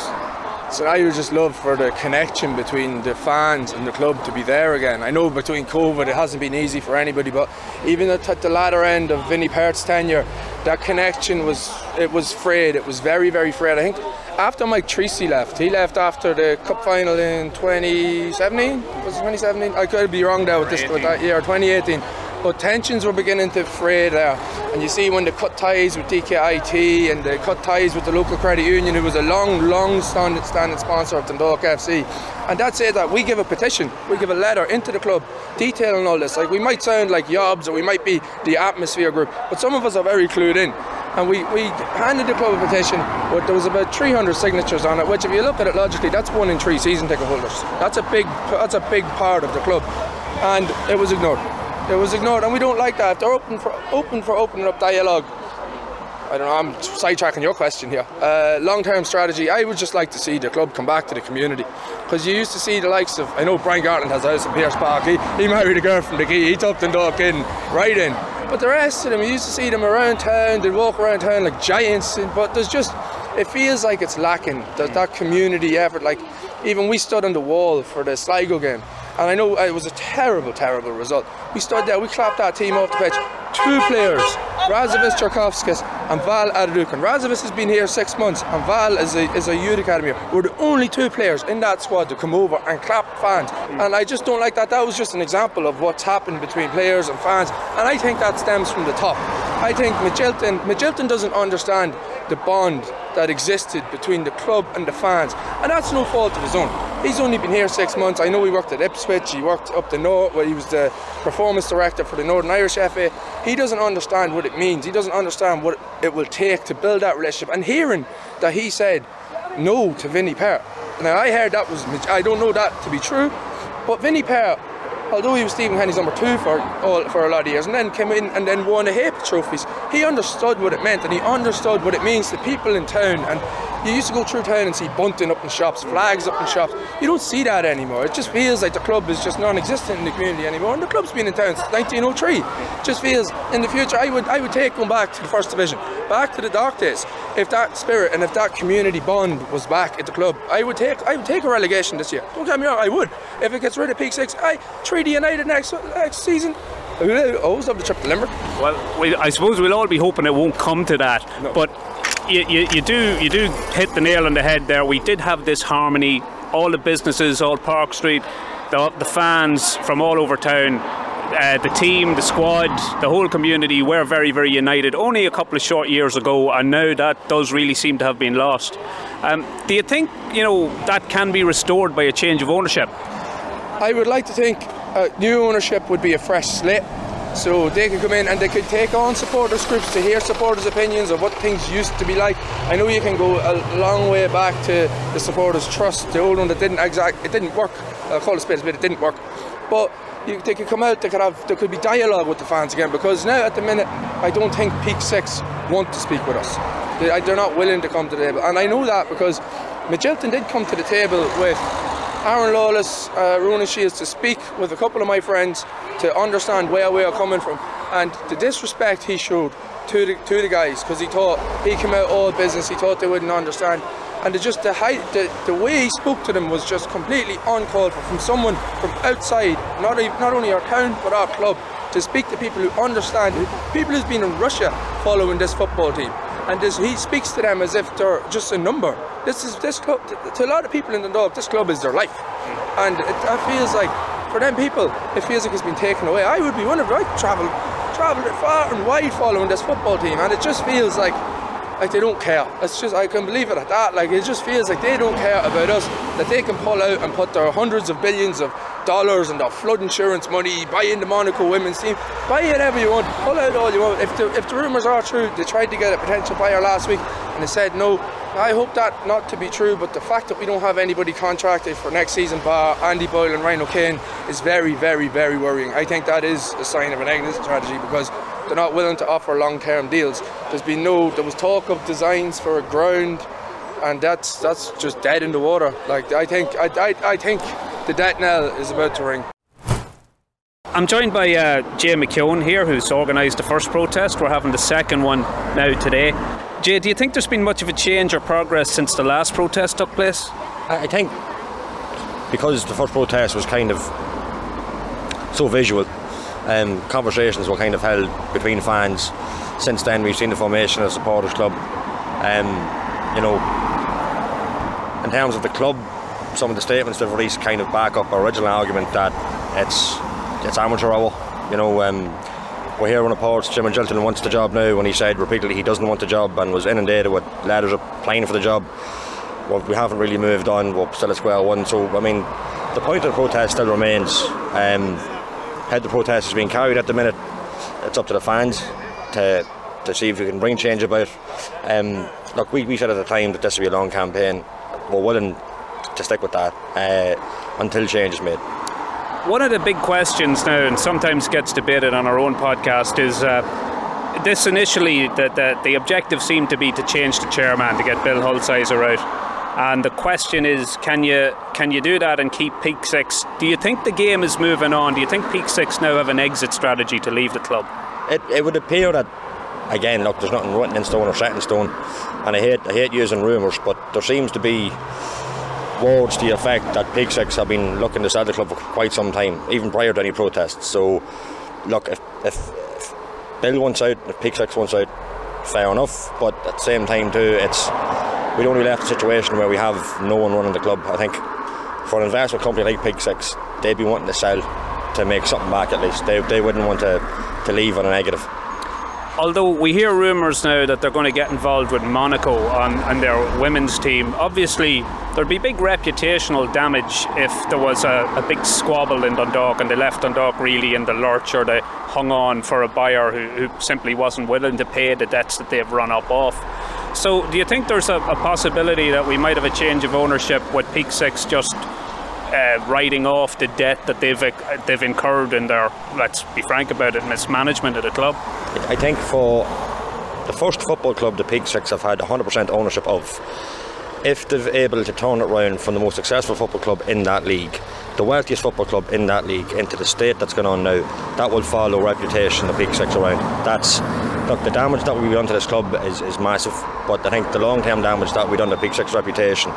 So I would just love for the connection between the fans and the club to be there again. I know between COVID it hasn't been easy for anybody, but even at the latter end of Vinny Perth's tenure, that connection was it was frayed. It was very very frayed. I think after Mike Treacy left, he left after the cup final in 2017. Was it 2017? I could be wrong there with this with that year, 2018. But tensions were beginning to fray there, and you see when they cut ties with DKIT and they cut ties with the local credit union, who was a long, long standing sponsor of Dundalk FC, and that's it. That we give a petition, we give a letter into the club detailing all this. Like we might sound like yobs, or we might be the atmosphere group, but some of us are very clued in and we, we handed the club a petition but there was about 300 signatures on it which if you look at it logically that's one in three season ticket holders. That's a big that's a big part of the club. And it was ignored. It was ignored and we don't like that. They're open for open for opening up dialogue. I don't know, I'm sidetracking your question here. Uh, long term strategy, I would just like to see the club come back to the community. Because you used to see the likes of, I know Brian Gartland has a house in Pearse Park, he, he married a girl from the key, he tucked and dog in, right in. But the rest of them, you used to see them around town, they'd walk around town like giants, but there's just, it feels like it's lacking. There's that community effort. Like, even we stood on the wall for the Sligo game, and I know uh, it was a terrible, terrible result. We stood there, we clapped that team off the pitch. Two players, Raivis Jurkovskis and Val Adedokun. Raivis has been here six months, and Val is a, is a youth academy. We're the only two players in that squad to come over and clap fans. And I just don't like that. That was just an example of what's happened between players and fans. And I think that stems from the top. I think Magilton, Magilton doesn't understand the bond that existed between the club and the fans, and that's no fault of his own. He's only been here six months. I know he worked at Ipswich, he worked up the north where he was the performance director for the Northern Irish FA. He doesn't understand what it means, he doesn't understand what it will take to build that relationship. And hearing that he said no to Vinny Perth. Now, I heard that was, I don't know that to be true, but Vinny Perth although he was Stephen Kenny's number two for all, for a lot of years, and then came in and then won heap of trophies, he understood what it meant, and he understood what it means to people in town. And you used to go through town and see bunting up in shops, flags up in shops. You don't see that anymore. It just feels like the club is just non-existent in the community anymore. And the club's been in town since 1903. It just feels in the future. I would I would take them back to the first division, back to the dark days. If that spirit and if that community bond was back at the club, I would take I would take a relegation this year. Don't get me wrong, I would. If it gets rid of Peak Six, I Treaty United next next season. I always love the trip to Limerick. Well, we, I suppose we'll all be hoping it won't come to that, no. but you, you, you, do you do hit the nail on the head there. We did have this harmony. All the businesses, all Park Street, the, the fans from all over town, uh, the team, the squad, the whole community were very, very united. Only a couple of short years ago, and now that does really seem to have been lost. Um, do you think you know that can be restored by a change of ownership? I would like to think uh, new ownership would be a fresh slate So they can come in and they can take on supporters groups to hear supporters' opinions of what things used to be like. I know you can go a long way back to the supporters trust, the old one that didn't exact it didn't work. I'll call it space, but it didn't work. But you, they could come out, they could have there could be dialogue with the fans again because now at the minute I don't think Peak Six want to speak with us. They, they're not willing to come to the table. And I know that because Magilton did come to the table with Aaron Lawless, uh, Ronan Shields to speak with a couple of my friends to understand where we are coming from and the disrespect he showed to the, to the guys because he thought he came out all business, he thought they wouldn't understand. And the, just the, height, the the way he spoke to them was just completely uncalled for from someone from outside, not even, not only our town but our club, to speak to people who understand, people who's been in Russia following this football team and he speaks to them as if they're just a number. This is this club to, a lot of people in the Dundalk. This club is their life, and it, it, feels like for them people, it feels like it's been taken away. I would be one of I travel, travelled far and wide following this football team, and it just feels like like they don't care. It's just I can believe it at that. Like it just feels like they don't care about us. That they can pull out and put their hundreds of billions of dollars and the flood insurance money, buy in the Monaco women's team, buy whatever you want, pull out all you want. If the if the rumours are true, they tried to get a potential buyer last week and they said no. I hope that not to be true, but the fact that we don't have anybody contracted for next season, bar Andy Boyle and Ryan O'Kane, is very, very, very worrying. I think that is a sign of an exit strategy because they're not willing to offer long-term deals. There's been no. There was talk of designs for a ground, and that's that's just dead in the water. Like I think I, I, I think the death knell is about to ring. I'm joined by uh, Jay McKeown here, who's organised the first protest. We're having the second one now today. Jay, do you think there's been much of a change or progress since the last protest took place? I think because the first protest was kind of so visual, um, conversations were kind of held between fans. Since then, we've seen the formation of the supporters club. Um, you know, in terms of the club, some of the statements they've released kind of back up our original argument that it's it's amateur hour. You know, um, we're here hearing reports Jim and Magilton wants the job now when he said repeatedly he doesn't want the job and was inundated with letters applying for the job. Well, we haven't really moved on. We're still at square one. So I mean, the point of the protest still remains. Um, how the protest is being carried at the minute, it's up to the fans to to see if we can bring change about. Um, look, we, we said at the time that this would be a long campaign. We're willing to stick with that uh, until change is made. One of the big questions now, and sometimes gets debated on our own podcast, is uh, this initially the, the, the objective seemed to be to change the chairman to get Bill Hulsizer out. And the question is, can you can you do that and keep Peak Six? Do you think the game is moving on? Do you think Peak Six now have an exit strategy to leave the club? It, it would appear that again, look, there's nothing written in stone or set in stone, and I hate I hate using rumours, but there seems to be words to the effect that Peak Six have been looking to sell the club for quite some time, even prior to any protests. So, look, if, if, if Bill wants out, if Peak Six wants out, fair enough. But at the same time, too, it's we don't have a situation where we have no one running the club. I think for an investment company like Peak Six, they'd be wanting to sell to make something back at least. They, they wouldn't want to, to leave on a negative although we hear rumours now that they're going to get involved with Monaco on, their women's team, obviously there'd be big reputational damage if there was a, a, big squabble in Dundalk and they left Dundalk really in the lurch or they hung on for a buyer who, who simply wasn't willing to pay the debts that they've run up off. So, do you think there's a, a possibility that we might have a change of ownership with Peak Six just uh, writing off the debt that they've uh, they've incurred in their let's be frank about it mismanagement of the club. I think for the first football club the Peak Six have had 100% ownership of. If they're able to turn it around from the most successful football club in that league, the wealthiest football club in that league, into the state that's going on now, that will follow reputation the Peak Six around. That's look the damage that we've done to this club is, is massive, but I think the long term damage that we've done to Peak Six reputation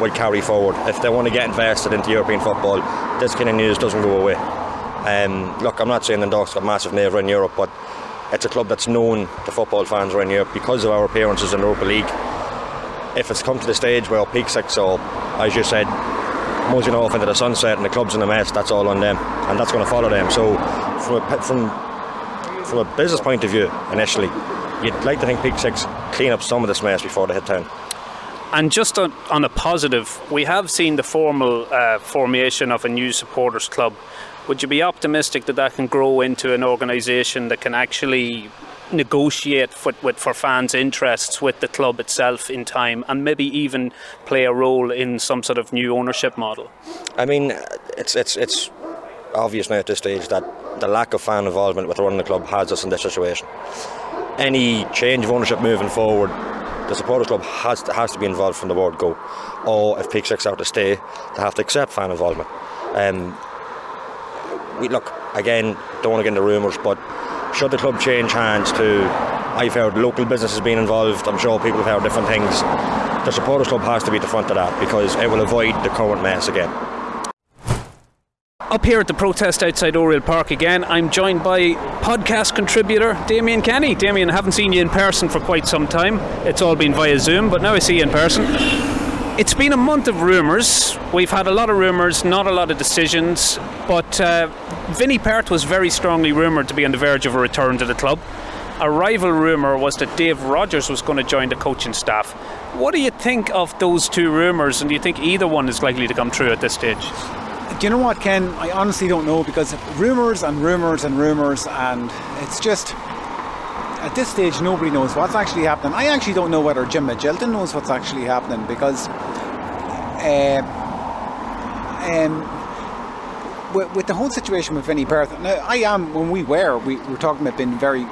will carry forward. If they want to get invested into European football, this kind of news doesn't go away. Um, look, I'm not saying the Dogs got massive name in Europe, but it's a club that's known to football fans around Europe because of our appearances in Europa League. If it's come to the stage where Peak Six or, as you said, moseying off into the sunset and the club's in a mess, that's all on them, and that's going to follow them. So, from a, from from a business point of view, initially, you'd like to think Peak Six clean up some of this mess before they hit town. And just on, on, a positive, we have seen the formal uh, formation of a new supporters club. would you be optimistic that that can grow into an organisation that can actually negotiate for, with, for fans' interests with the club itself in time and maybe even play a role in some sort of new ownership model? I mean, it's it's it's obvious now at this stage that the lack of fan involvement with running the club has us in this situation. Any change of ownership moving forward, the supporters club has to, has to be involved from the word go. Or if Peak Six are to stay, they have to accept fan involvement. Um, we look again, don't want to get into rumours, but should the club change hands to I've heard local businesses being involved, I'm sure people have heard different things. The supporters club has to be at the front of that because it will avoid the current mess again. Up here at the protest outside Oriel Park again, I'm joined by podcast contributor Damien Kenny. Damien, I haven't seen you in person for quite some time. It's all been via Zoom, but now I see you in person. It's been a month of rumours. We've had a lot of rumours, not a lot of decisions, but uh, Vinny Perth was very strongly rumoured to be on the verge of a return to the club. A rival rumour was that Dave Rogers was going to join the coaching staff. What do you think of those two rumours, and do you think either one is likely to come true at this stage? Do you know what, Ken? I honestly don't know because rumours and rumours and rumours, and it's just at this stage nobody knows what's actually happening. I actually don't know whether Jim Magilton knows what's actually happening because uh, um, with, with, the whole situation with Vinny Perth, now I am when we were we were talking about being very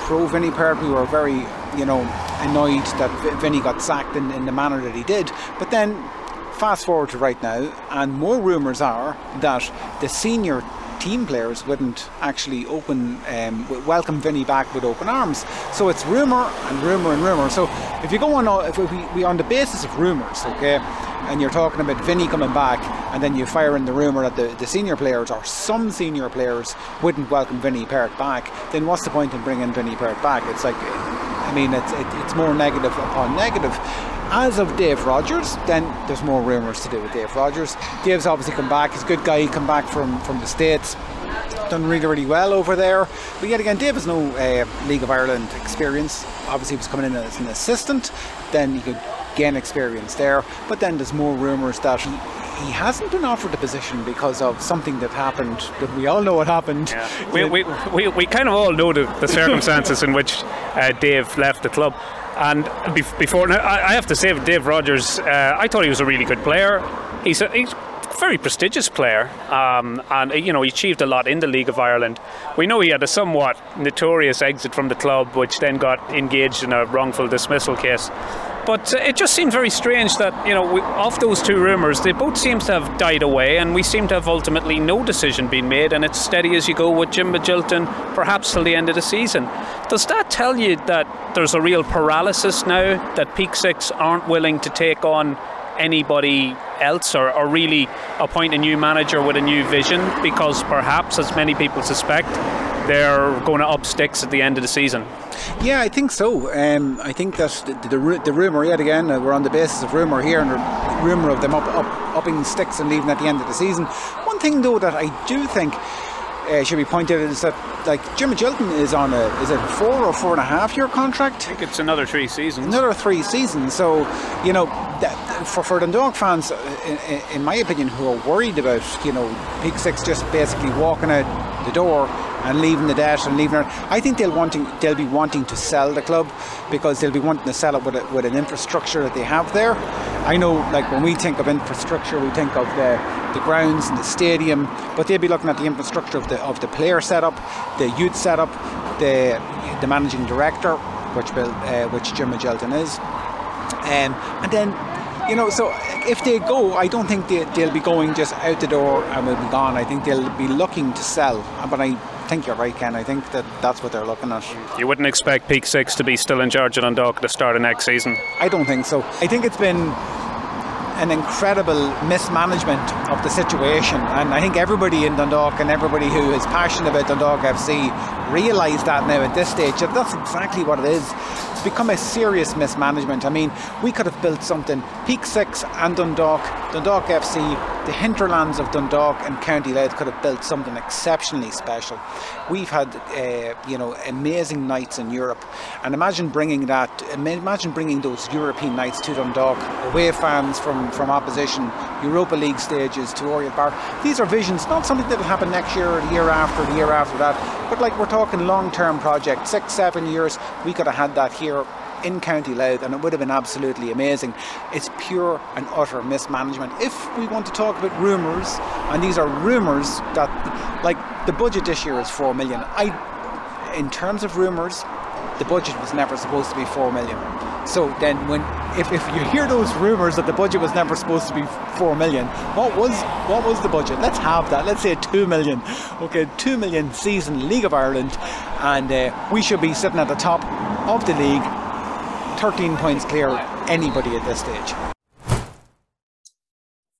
pro Vinny Perth. We were very you know annoyed that Vinny got sacked in, in the manner that he did, but then fast forward to right now, and more rumours are that the senior team players wouldn't actually open um, welcome Vinny back with open arms. So it's rumour and rumour and rumour. So if you go on, if we, we on the basis of rumours, okay, and you're talking about Vinny coming back, and then you fire in the rumour that the, the senior players or some senior players wouldn't welcome Vinny Perth back, then what's the point in bringing Vinny Perth back? It's like, I mean, it's it, it's more negative upon negative. As of Dave Rogers, then there's more rumours to do with Dave Rogers. Dave's obviously come back. He's a good guy. He come back from, from the States. Done really, really well over there. But yet again, Dave has no uh, League of Ireland experience. Obviously, he was coming in as an assistant. Then he could gain experience there. But then there's more rumours that he, he hasn't been offered the position because of something that happened that we all know what happened. Yeah. We, we, we, we kind of all know the, the circumstances in which uh, Dave left the club. And before, now, I have to say, Dave Rogers, uh, I thought he was a really good player. He's a, he's a very prestigious player, um, and you know he achieved a lot in the League of Ireland. We know he had a somewhat notorious exit from the club, which then got engaged in a wrongful dismissal case. But uh, it just seemed very strange that, you know, we, of those two rumours, they both seem to have died away, and we seem to have ultimately no decision being made, and it's steady as you go with Jim Magilton, perhaps till the end of the season. Does that tell you that there's a real paralysis now, that Peak Six aren't willing to take on anybody else or, or really appoint a new manager with a new vision because perhaps, as many people suspect, they're going to up sticks at the end of the season. Yeah, I think so. Um, I think that the, the, the rumour, yet again, uh, we're on the basis of rumour here and the rumour of them up, up, upping sticks and leaving at the end of the season. One thing, though, that I do think uh, should be pointed out is that like Jimmy Magilton is on a is it a four or four and a half year contract? I think it's another three seasons. Another three seasons. So you know for for Dundalk fans, uh, in, in my opinion, who are worried about you know Peak Six just basically walking out the door and leaving the debt and leaving it. I think they'll wanting they'll be wanting to sell the club because they'll be wanting to sell it with, a, with an infrastructure that they have there. I know, like when we think of infrastructure, we think of the the grounds and the stadium, but they'll be looking at the infrastructure of the of the player setup, the youth setup, the the managing director, which will, uh, which Jim Magilton is, um, and then you know, so if they go, I don't think they, they'll be going just out the door and will be gone. I think they'll be looking to sell. But I think you're right, Ken. I think that that's what they're looking at. You wouldn't expect Peak Six to be still in charge of Dundalk at the start of next season. I don't think so. I think it's been an incredible mismanagement of the situation, and I think everybody in Dundalk and everybody who is passionate about Dundalk FC realise that now at this stage that that's exactly what it is. Become a serious mismanagement. I mean, we could have built something. Peak Six and Dundalk, Dundalk FC, the hinterlands of Dundalk and County Louth could have built something exceptionally special. We've had, uh, you know, amazing nights in Europe, and imagine bringing that, imagine bringing those European nights to Dundalk, away fans from from opposition, Europa League stages to Oriel Park. These are visions, not something that will happen next year or the year after, the year after that, but like we're talking long-term project, six, seven years. We could have had that here in County Louth and it would have been absolutely amazing. It's pure and utter mismanagement. If we want to talk about rumours, and these are rumours that, like, the budget this year is 4 million. I, in terms of rumours, the budget was never supposed to be 4 million. So then when if, if you hear those rumours that the budget was never supposed to be 4 million, what was what was the budget? Let's have that. Let's say 2 million. Okay, 2 million season League of Ireland and uh, we should be sitting at the top of the league 13 points clear anybody at this stage.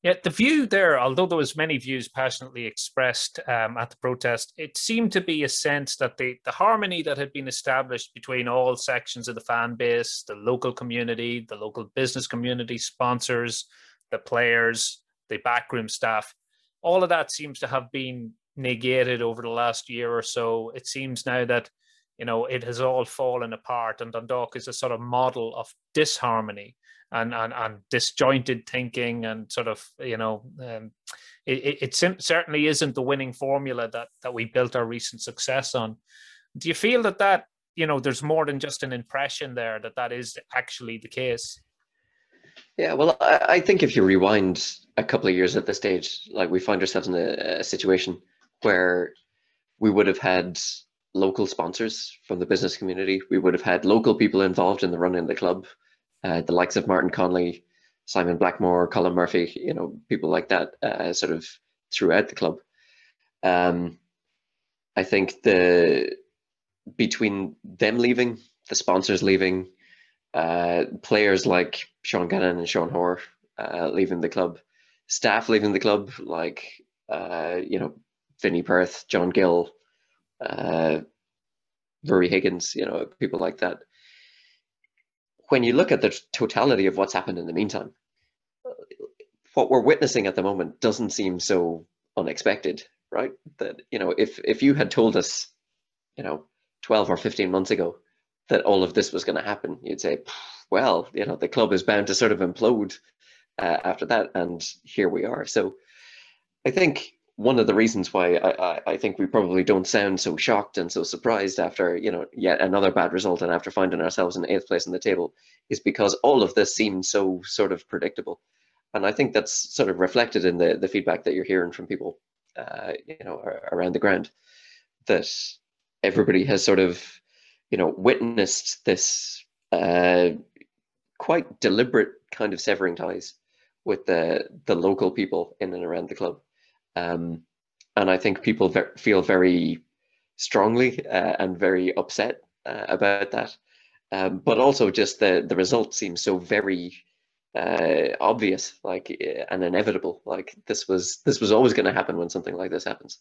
Yeah, the view there, although there was many views passionately expressed um, at the protest, it seemed to be a sense that the, the harmony that had been established between all sections of the fan base, the local community, the local business community, sponsors, the players, the backroom staff, all of that seems to have been negated over the last year or so. It seems now that you know, it has all fallen apart. And Dundalk is a sort of model of disharmony and and, and disjointed thinking and sort of, you know, um, it, it, it certainly isn't the winning formula that that we built our recent success on. Do you feel that that you know there's more than just an impression there that that is actually the case? Yeah, well, I, think if you rewind a couple of years at this stage, like we find ourselves in a, a situation where we would have had local sponsors from the business community. We would have had local people involved in the running of the club, uh, the likes of Martin Connolly, Simon Blackmore, Colin Murphy, you know, people like that, uh, sort of throughout the club. Um, I think the between them leaving, the sponsors leaving, uh, players like Sean Gannon and Sean Hoare uh, leaving the club, staff leaving the club, like uh, you know, Vinny Perth, John Gill, uh, Rory Higgins, you know, people like that. When you look at the totality of what's happened in the meantime, what we're witnessing at the moment doesn't seem so unexpected, right? That you know, if if you had told us, you know, twelve or fifteen months ago that all of this was going to happen, you'd say, well, you know, the club is bound to sort of implode uh, after that, and here we are. So, I think one of the reasons why I, I, think we probably don't sound so shocked and so surprised after you know yet another bad result and after finding ourselves in eighth place in the table is because all of this seems so sort of predictable. And i think that's sort of reflected in the the feedback that you're hearing from people uh, you know around the ground that everybody has sort of you know witnessed this uh, quite deliberate kind of severing ties with the the local people in and around the club um, and I think people feel very strongly uh, and very upset uh, about that. Um, but also just the, the result seems so very uh, obvious, like uh, and inevitable. Like this was this was always going to happen when something like this happens,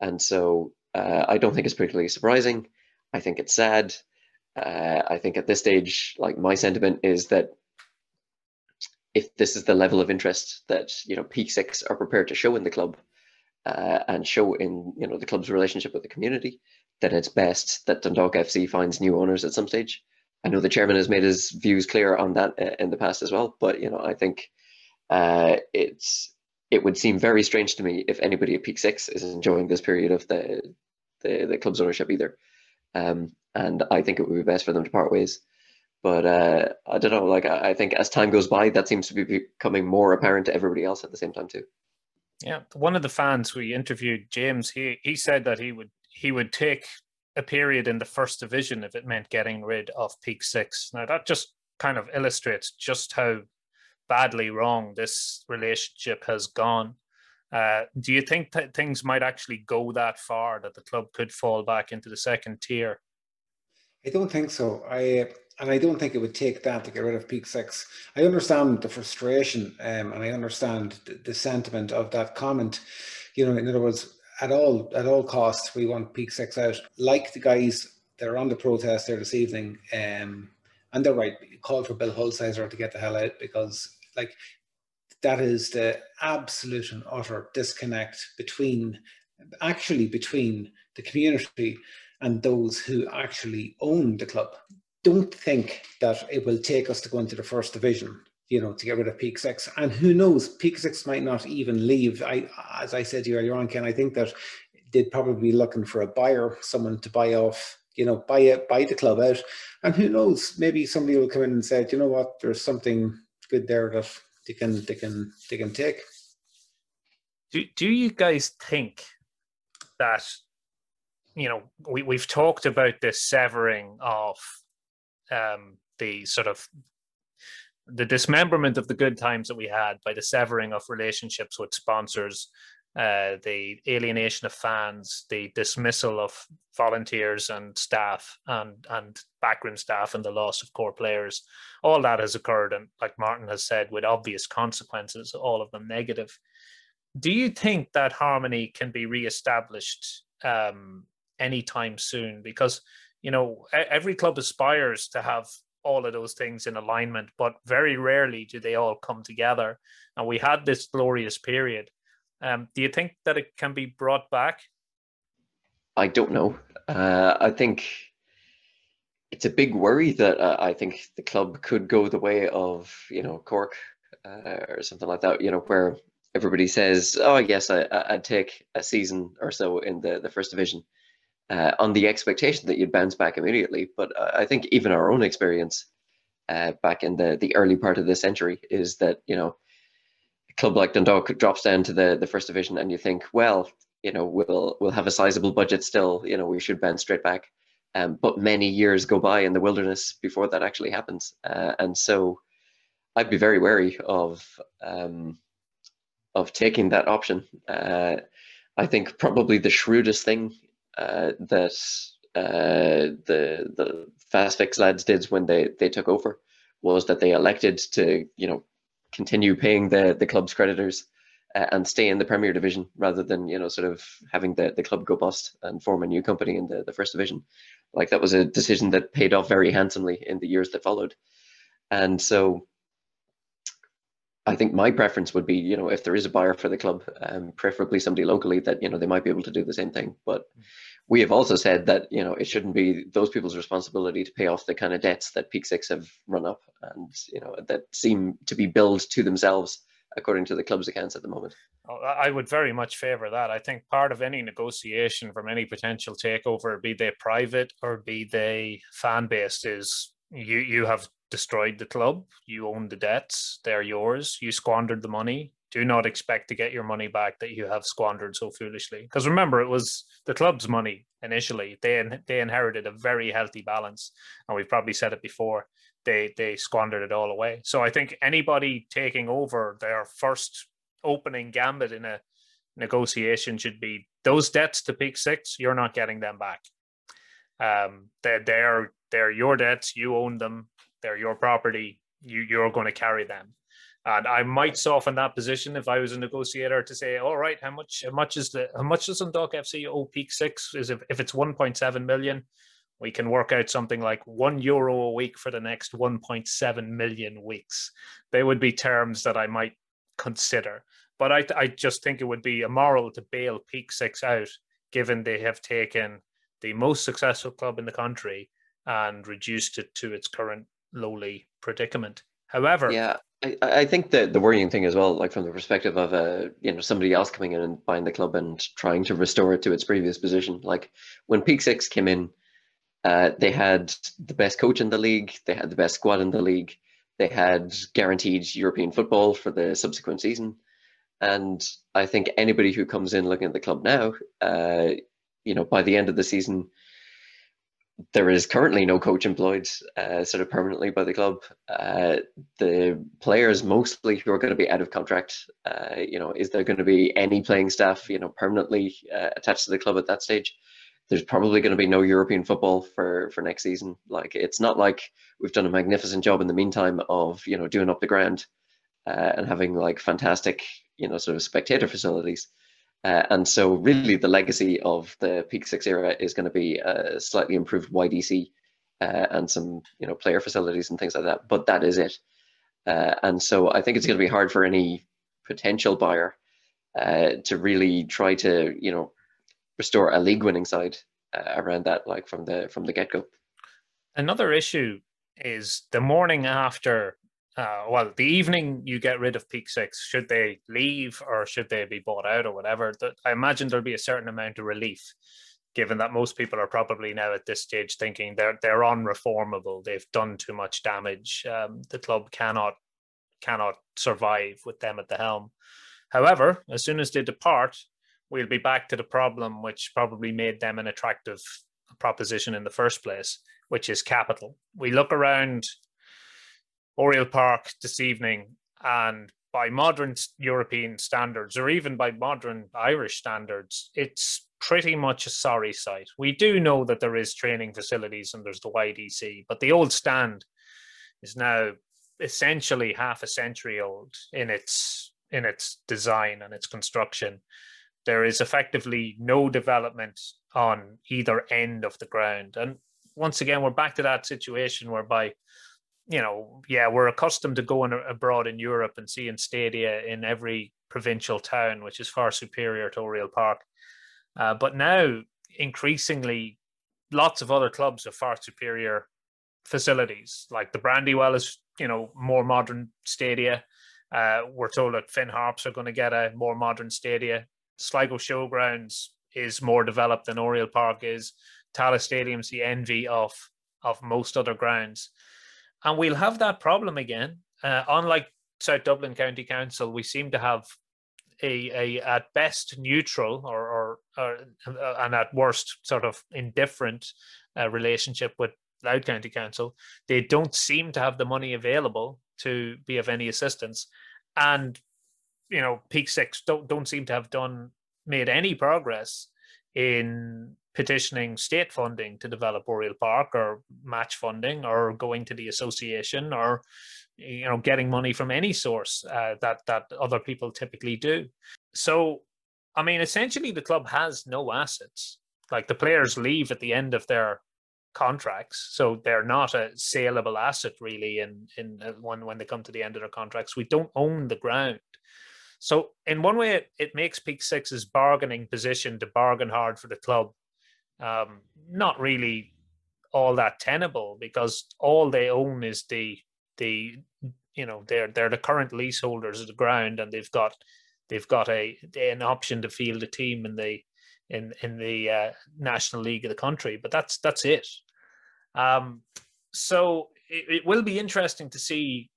and so uh, I don't think it's particularly surprising. I think it's sad. Uh, I think at this stage, like my sentiment is that if this is the level of interest that you know Peak Six are prepared to show in the club uh, and show in you know the club's relationship with the community, then it's best that Dundalk FC finds new owners at some stage. I know the chairman has made his views clear on that uh, in the past as well, but you know I think uh, it's it would seem very strange to me if anybody at Peak Six is enjoying this period of the the, the club's ownership either. Um, and I think it would be best for them to part ways. But uh, I don't know. Like I, think as time goes by, that seems to be becoming more apparent to everybody else at the same time too. Yeah, one of the fans we interviewed, James, he he said that he would he would take a period in the first division if it meant getting rid of Peak Six. Now that just kind of illustrates just how badly wrong this relationship has gone. Uh, do you think that things might actually go that far that the club could fall back into the second tier? I don't think so. I and I don't think it would take that to get rid of Peak Six. I understand the frustration, um, and I understand the, sentiment of that comment. You know, in other words, at all at all costs, we want Peak Six out. Like the guys that are on the protest there this evening, um, and they're right. Call for Bill Hulsizer to get the hell out because, like, that is the absolute and utter disconnect between actually between the community and those who actually own the club. Don't think that it will take us to go into the first division, you know, to get rid of Peak Six. And who knows, Peak Six might not even leave. I, as I said to you earlier on, Ken, I think that they'd probably be looking for a buyer, someone to buy off, you know, buy it, buy the club out. And who knows, maybe somebody will come in and say, you know what, there's something good there that they can they can they can take. Do do you guys think that you know we we've talked about this severing of um, the sort of the dismemberment of the good times that we had by the severing of relationships with sponsors uh, the alienation of fans, the dismissal of volunteers and staff and and backroom staff, and the loss of core players. All that has occurred, and like Martin has said, with obvious consequences, all of them negative. Do you think that harmony can be reestablished um, anytime soon? Because you know every club aspires to have all of those things in alignment, but very rarely do they all come together. And we had this glorious period um, do you think that it can be brought back? I don't know. Uh, I think it's a big worry that uh, I think the club could go the way of you know Cork uh, or something like that. You know where everybody says, "Oh, yes, I, I'd take a season or so in the the first division." Uh, on the expectation that you'd bounce back immediately, but I think even our own experience uh, back in the the early part of the century is that you know a club like Dundalk drops down to the, the first division and you think, well, you know, we'll we'll have a sizable budget still, you know, we should bounce straight back. Um, but many years go by in the wilderness before that actually happens. Uh, and so I'd be very wary of um, of taking that option. Uh, I think probably the shrewdest thing uh, that uh, the the fast fix lads did when they they took over was that they elected to you know continue paying the the club's creditors uh, and stay in the Premier Division rather than you know sort of having the, the club go bust and form a new company in the, the First Division. Like that was a decision that paid off very handsomely in the years that followed. And so I think my preference would be, you know, if there is a buyer for the club, um, preferably somebody locally that, you know, they might be able to do the same thing. But we have also said that, you know, it shouldn't be those people's responsibility to pay off the kind of debts that Peak Six have run up and, you know, that seem to be billed to themselves according to the club's accounts at the moment. Oh, I would very much favour that. I think part of any negotiation from any potential takeover, be they private or be they fan based, is you you have destroyed the club. You own the debts; they're yours. You squandered the money. Do not expect to get your money back that you have squandered so foolishly. Because remember, it was the club's money initially. They they inherited a very healthy balance, and we've probably said it before. They they squandered it all away. So I think anybody taking over their first opening gambit in a negotiation should be those debts to Peak Six. You're not getting them back. Um, they're they're they're your debts. You own them they're your property. You you're going to carry them. And I might soften that position if I was a negotiator to say, all right, how much how much is the how much does Dundalk FC owe Peak Six? Is if, if it's 1.7 million, we can work out something like one euro a week for the next 1.7 million weeks. They would be terms that I might consider. But I, I just think it would be immoral to bail Peak Six out, given they have taken the most successful club in the country and reduced it to its current lowly predicament. However, yeah, I, I think that the worrying thing as well, like from the perspective of uh, you know somebody else coming in and buying the club and trying to restore it to its previous position. Like when Peak Six came in, uh, they had the best coach in the league, they had the best squad in the league, they had guaranteed European football for the subsequent season, and I think anybody who comes in looking at the club now, uh, you know, by the end of the season, there is currently no coach employed uh, sort of permanently by the club. Uh, the players mostly who are going to be out of contract, uh, you know, is there going to be any playing staff, you know, permanently uh, attached to the club at that stage? There's probably going to be no European football for for next season. Like it's not like we've done a magnificent job in the meantime of you know doing up the ground uh, and having like fantastic you know sort of spectator facilities. Uh, and so, really, the legacy of the Peak Six era is going to be a slightly improved YDC uh, and some, you know, player facilities and things like that. But that is it. Uh, and so, I think it's going to be hard for any potential buyer uh, to really try to you know restore a league winning side uh, around that like from the from the get go. Another issue is the morning after. Uh, well, the evening you get rid of Peak Six, should they leave or should they be bought out or whatever? I imagine there'll be a certain amount of relief given that most people are probably now at this stage thinking they're they're unreformable. They've done too much damage. Um, the club cannot cannot survive with them at the helm. However, as soon as they depart, we'll be back to the problem which probably made them an attractive proposition in the first place, which is capital. We look around Oriel Park this evening, and by modern European standards, or even by modern Irish standards, it's pretty much a sorry sight. We do know that there is training facilities and there's the YDC, but the old stand is now essentially half a century old in its in its design and its construction. There is effectively no development on either end of the ground. And once again, we're back to that situation whereby, you know, yeah, we're accustomed to going abroad in Europe and seeing stadia in every provincial town, which is far superior to Oriel Park. Uh, but now, increasingly, lots of other clubs have far superior facilities. Like the Brandywell is, you know, more modern stadia. Uh, we're told that Finn Harps are going to get a more modern stadia. Sligo Showgrounds is more developed than Oriel Park is. Tallaght Stadium's the envy of of most other grounds, and we'll have that problem again. Uh, unlike South Dublin County Council, we seem to have a, a at best neutral or, or, or uh, and at worst sort of indifferent uh, relationship with Louth County Council. They don't seem to have the money available to be of any assistance, and you know Peak Six don't don't seem to have done made any progress in petitioning state funding to develop Oriel Park or match funding or going to the association or you know getting money from any source uh, that that other people typically do. So i mean essentially the club has no assets. Like the players leave at the end of their contracts so they're not a saleable asset really in in uh, when when they come to the end of their contracts. We don't own the ground. So in one way it, it makes peak six's bargaining position to bargain hard for the club um, not really all that tenable because all they own is the the you know they're they're the current leaseholders of the ground and they've got they've got a an option to field a team in the in in the uh, national league of the country but that's that's it. Um so it, it will be interesting to see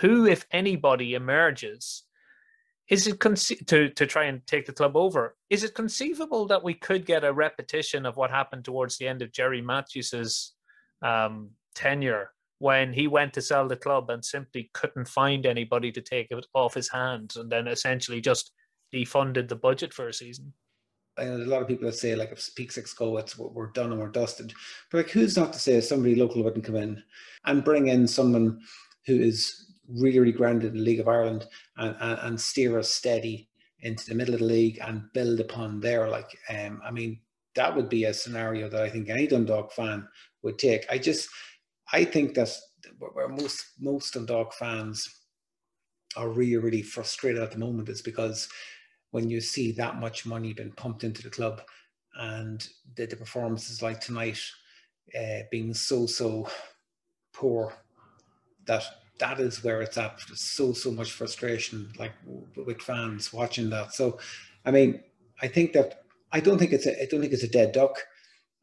who if anybody emerges is it conce- to to try and take the club over is it conceivable that we could get a repetition of what happened towards the end of Gerry Matthews's um, tenure when he went to sell the club and simply couldn't find anybody to take it off his hands and then essentially just defunded the budget for a season. I know a lot of people that say like if Peak Six go, it's we're done and we're dusted. But like, who's not to say somebody local wouldn't come in and bring in someone who is really, really grounded in the League of Ireland and, and, and steer us steady into the middle of the league and build upon there. Like, um, I mean, that would be a scenario that I think any Dundalk fan would take. I just I think that where most most Dundalk fans are really really frustrated at the moment is because when you see that much money being pumped into the club and the, the performances like tonight uh, being so so poor that that is where it's at so so much frustration like with fans watching that so i mean i think that i don't think it's a i don't think it's a dead duck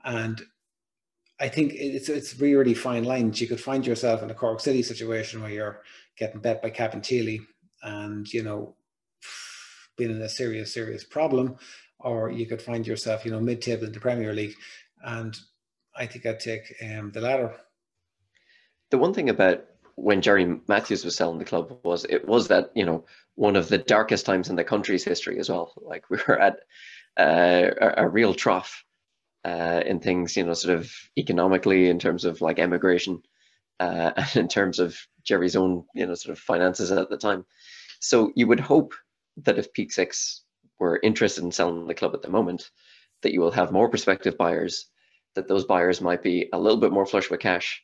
and I think it's it's really really fine lines. You could find yourself in a Cork City situation where you're getting bet by Cabinteely and you know being in a serious serious problem, or you could find yourself you know mid table in the Premier League, and I think I'd take um, the latter. The one thing about when Gerry Matthews was selling the club was it was that you know one of the darkest times in the country's history as well. Like we were at uh, a, a real trough uh, in things, you know, sort of economically in terms of like emigration, uh, and in terms of Gerry's own, you know, sort of finances at the time. So you would hope that if Peak Six were interested in selling the club at the moment, that you will have more prospective buyers, that those buyers might be a little bit more flush with cash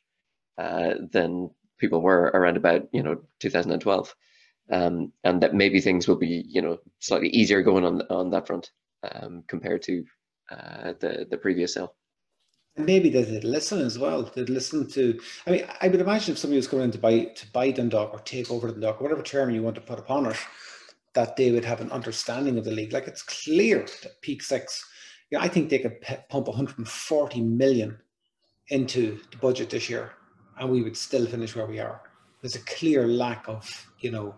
uh, than people were around about, you know, 2012. um, and that maybe things will be you know slightly easier going on on that front um, compared to uh, the the previous sale. Maybe they did listen as well. They'd listen to. I mean, I would imagine if somebody was coming in to buy to buy Dundalk or take over Dundalk, whatever term you want to put upon it, that they would have an understanding of the league. Like it's clear that Peak Six. Yeah, I think they could pump 140 million into the budget this year, and we would still finish where we are. There's a clear lack of, you know,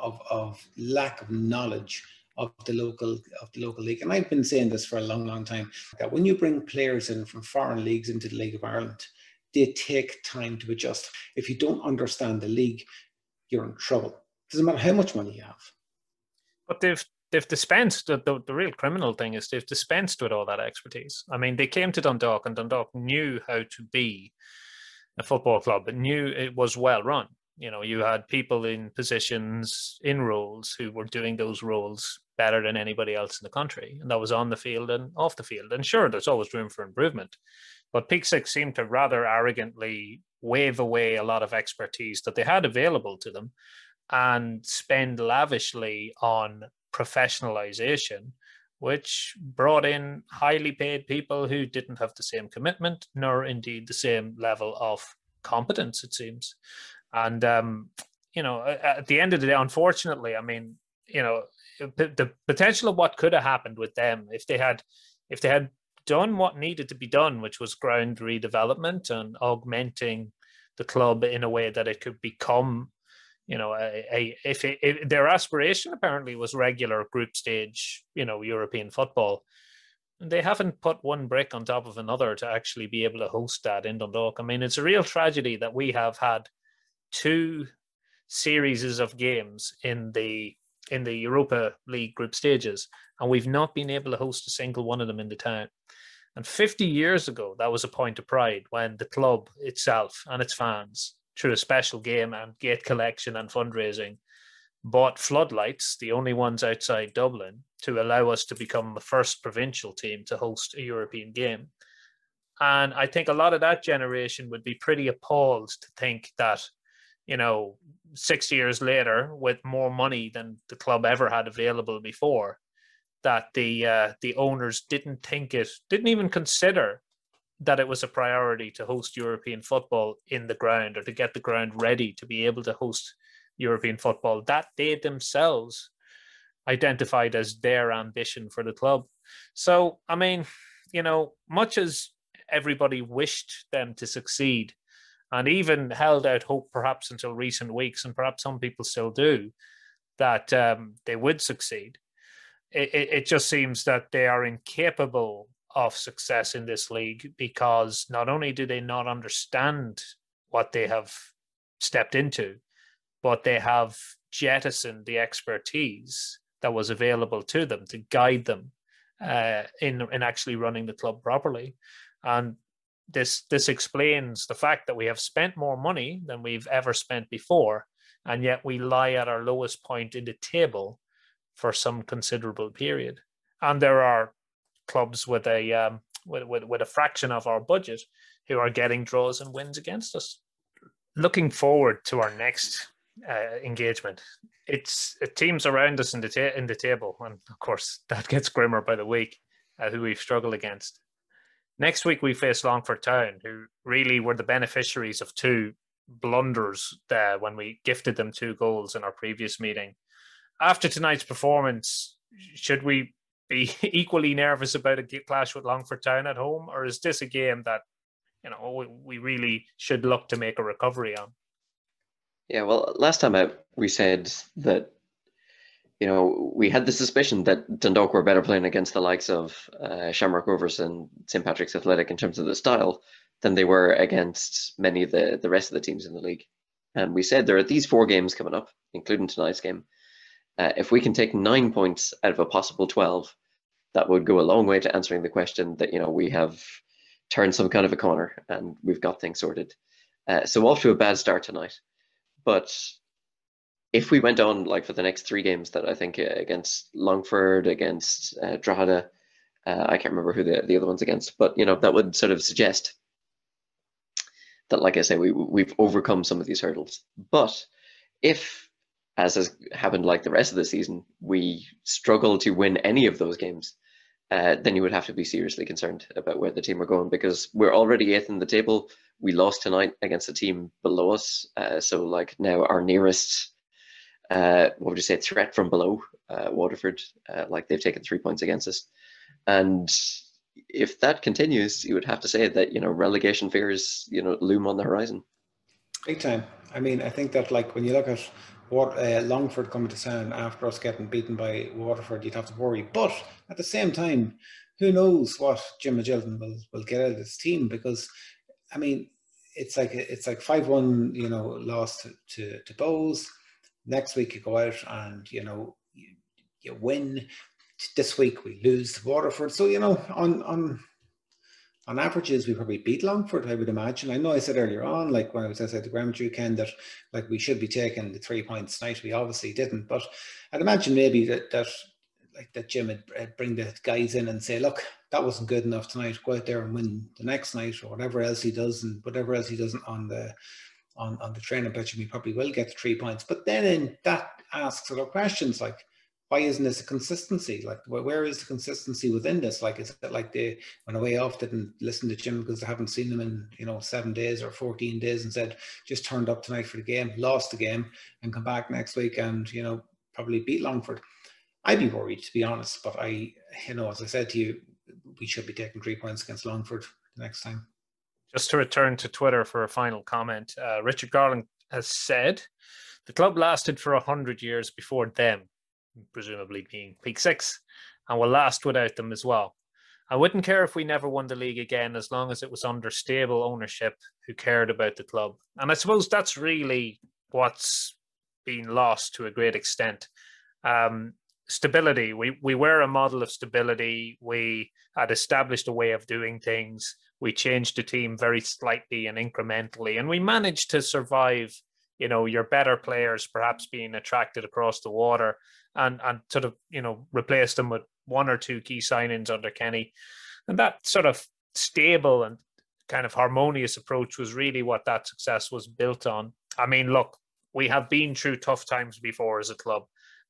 of, of lack of knowledge of the local of the local league. And I've been saying this for a long, long time that when you bring players in from foreign leagues into the League of Ireland, they take time to adjust. If you don't understand the league, you're in trouble. It doesn't matter how much money you have. But they've they've dispensed the, the, the real criminal thing is they've dispensed with all that expertise. I mean, they came to Dundalk and Dundalk knew how to be a football club, but knew it was well run. You know, you had people in positions, in roles who were doing those roles better than anybody else in the country. And that was on the field and off the field. And sure, there's always room for improvement. But Peak Six seemed to rather arrogantly wave away a lot of expertise that they had available to them and spend lavishly on professionalization, which brought in highly paid people who didn't have the same commitment nor indeed the same level of competence, it seems. And um, you know, at the end of the day, unfortunately, I mean, you know, the potential of what could have happened with them if they had, if they had done what needed to be done, which was ground redevelopment and augmenting the club in a way that it could become, you know, a, a if, it, if their aspiration apparently was regular group stage, you know, European football. They haven't put one brick on top of another to actually be able to host that in Dundalk. I mean, it's a real tragedy that we have had two series of games in the in the Europa League group stages, and we've not been able to host a single one of them in the town. And 50 years ago, that was a point of pride when the club itself and its fans, through a special game and gate collection and fundraising, bought floodlights, the only ones outside Dublin, to allow us to become the first provincial team to host a European game. And I think a lot of that generation would be pretty appalled to think that you know, six years later with more money than the club ever had available before, that the uh, the owners didn't think it, didn't even consider that it was a priority to host European football in the ground or to get the ground ready to be able to host European football. That they themselves identified as their ambition for the club. So, I mean, you know, much as everybody wished them to succeed, and even held out hope, perhaps until recent weeks, and perhaps some people still do, that um, they would succeed. It, it, it just seems that they are incapable of success in this league because not only do they not understand what they have stepped into, but they have jettisoned the expertise that was available to them to guide them uh, in in actually running the club properly. And this this explains the fact that we have spent more money than we've ever spent before, and yet we lie at our lowest point in the table for some considerable period. And there are clubs with a um, with, with, with a fraction of our budget who are getting draws and wins against us. Looking forward to our next uh, engagement, it's it teams around us in the ta- in the table, and of course that gets grimmer by the week. Uh, who we've struggled against. Next week we face Longford Town, who really were the beneficiaries of two blunders there when we gifted them two goals in our previous meeting. After tonight's performance, should we be equally nervous about a clash with Longford Town at home, or is this a game that you know we really should look to make a recovery on? Yeah, well, last time out we said that you know, we had the suspicion that Dundalk were better playing against the likes of uh, Shamrock Rovers and St Patrick's Athletic in terms of the style than they were against many of the, the rest of the teams in the league. And we said there are these four games coming up, including tonight's game. Uh, if we can take nine points out of a possible 12, that would go a long way to answering the question that, you know, we have turned some kind of a corner and we've got things sorted. Uh, so off to a bad start tonight. But if we went on like for the next three games that I think uh, against Longford, against uh, uh, I can't remember who the, the other one's against, but you know that would sort of suggest that, like I say, we we've overcome some of these hurdles. But if as has happened like the rest of the season, we struggle to win any of those games, uh, then you would have to be seriously concerned about where the team are going because we're already eighth in the table. We lost tonight against a team below us, uh, so like now our nearest, uh, what would you say, threat from below, uh, Waterford, uh, like they've taken three points against us, and if that continues, you would have to say that you know relegation fears you know loom on the horizon. Big time. I mean, I think that like when you look at what uh, Longford coming to town after us getting beaten by Waterford, you'd have to worry. But at the same time, who knows what Jim Magilton will, will get out of this team because, I mean, it's like it's like five one, you know, lost to, to, to Bohs. Next week you go out and you know you, you win. This week we lose to Waterford. So you know on on on averages, we probably beat Longford, I would imagine. I know I said earlier on, like when I was outside the Grammar Ken, that like we should be taking the three points tonight. We obviously didn't, but I'd imagine maybe that that like that Jim would uh, bring the guys in and say, look, that wasn't good enough tonight. Go out there and win the next night, or whatever else he does, and whatever else he doesn't on the on on the training pitch, and we probably will get the three points. But then that asks other questions like why isn't this a consistency? Like, where is the consistency within this? Like, is it like they went away off, didn't listen to Jim because they haven't seen them in, you know, seven days or 14 days and said, just turned up tonight for the game, lost the game, and come back next week and, you know, probably beat Longford? I'd be worried, to be honest. But I, you know, as I said to you, we should be taking three points against Longford the next time. Just to return to Twitter for a final comment, uh, Richard Garland has said the club lasted for 100 years before them presumably being peak six, and will last without them as well. I wouldn't care if we never won the league again as long as it was under stable ownership who cared about the club. And I suppose that's really what's been lost to a great extent. Um, stability. We we were a model of stability. We had established a way of doing things. We changed the team very slightly and incrementally, and we managed to survive. You know, your better players perhaps being attracted across the water, and and sort of you know replace them with one or two key signings under Kenny, and that sort of stable and kind of harmonious approach was really what that success was built on. I mean, look, we have been through tough times before as a club,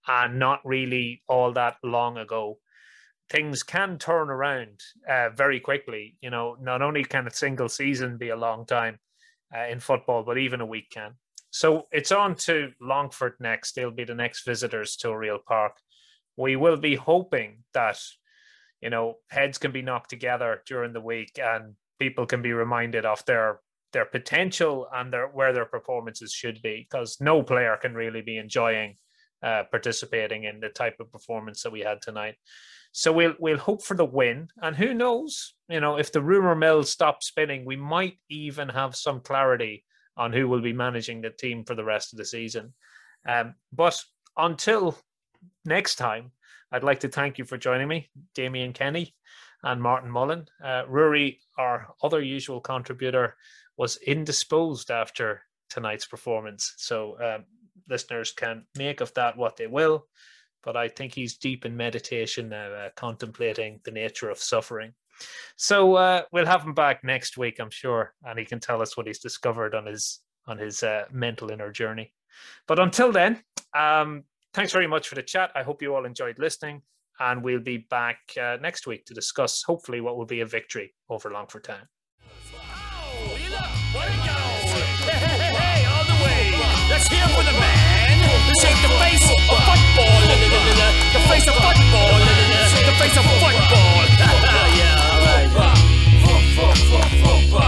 and not really all that long ago. Things can turn around uh, very quickly. You know, not only can a single season be a long time uh, in football, but even a week can. So it's on to Longford next. They'll be the next visitors to Oriel Park. We will be hoping that, you know, heads can be knocked together during the week and people can be reminded of their their potential and their where their performances should be because no player can really be enjoying uh, participating in the type of performance that we had tonight. So we'll we'll hope for the win, and who knows, you know, if the rumor mill stops spinning, we might even have some clarity on who will be managing the team for the rest of the season. Um, but until next time, I'd like to thank you for joining me, Damien Kenny and Martin Mullen. Uh, Rory, our other usual contributor, was indisposed after tonight's performance. So um, listeners can make of that what they will. But I think he's deep in meditation now, uh, contemplating the nature of suffering. So uh, we'll have him back next week, I'm sure, and he can tell us what he's discovered on his on his uh, mental inner journey. But until then, um, thanks very much for the chat. I hope you all enjoyed listening, and we'll be back uh, next week to discuss hopefully what will be a victory over Longford Town. For the face of football. The face of football. The face of football fuck, fuck, fuck.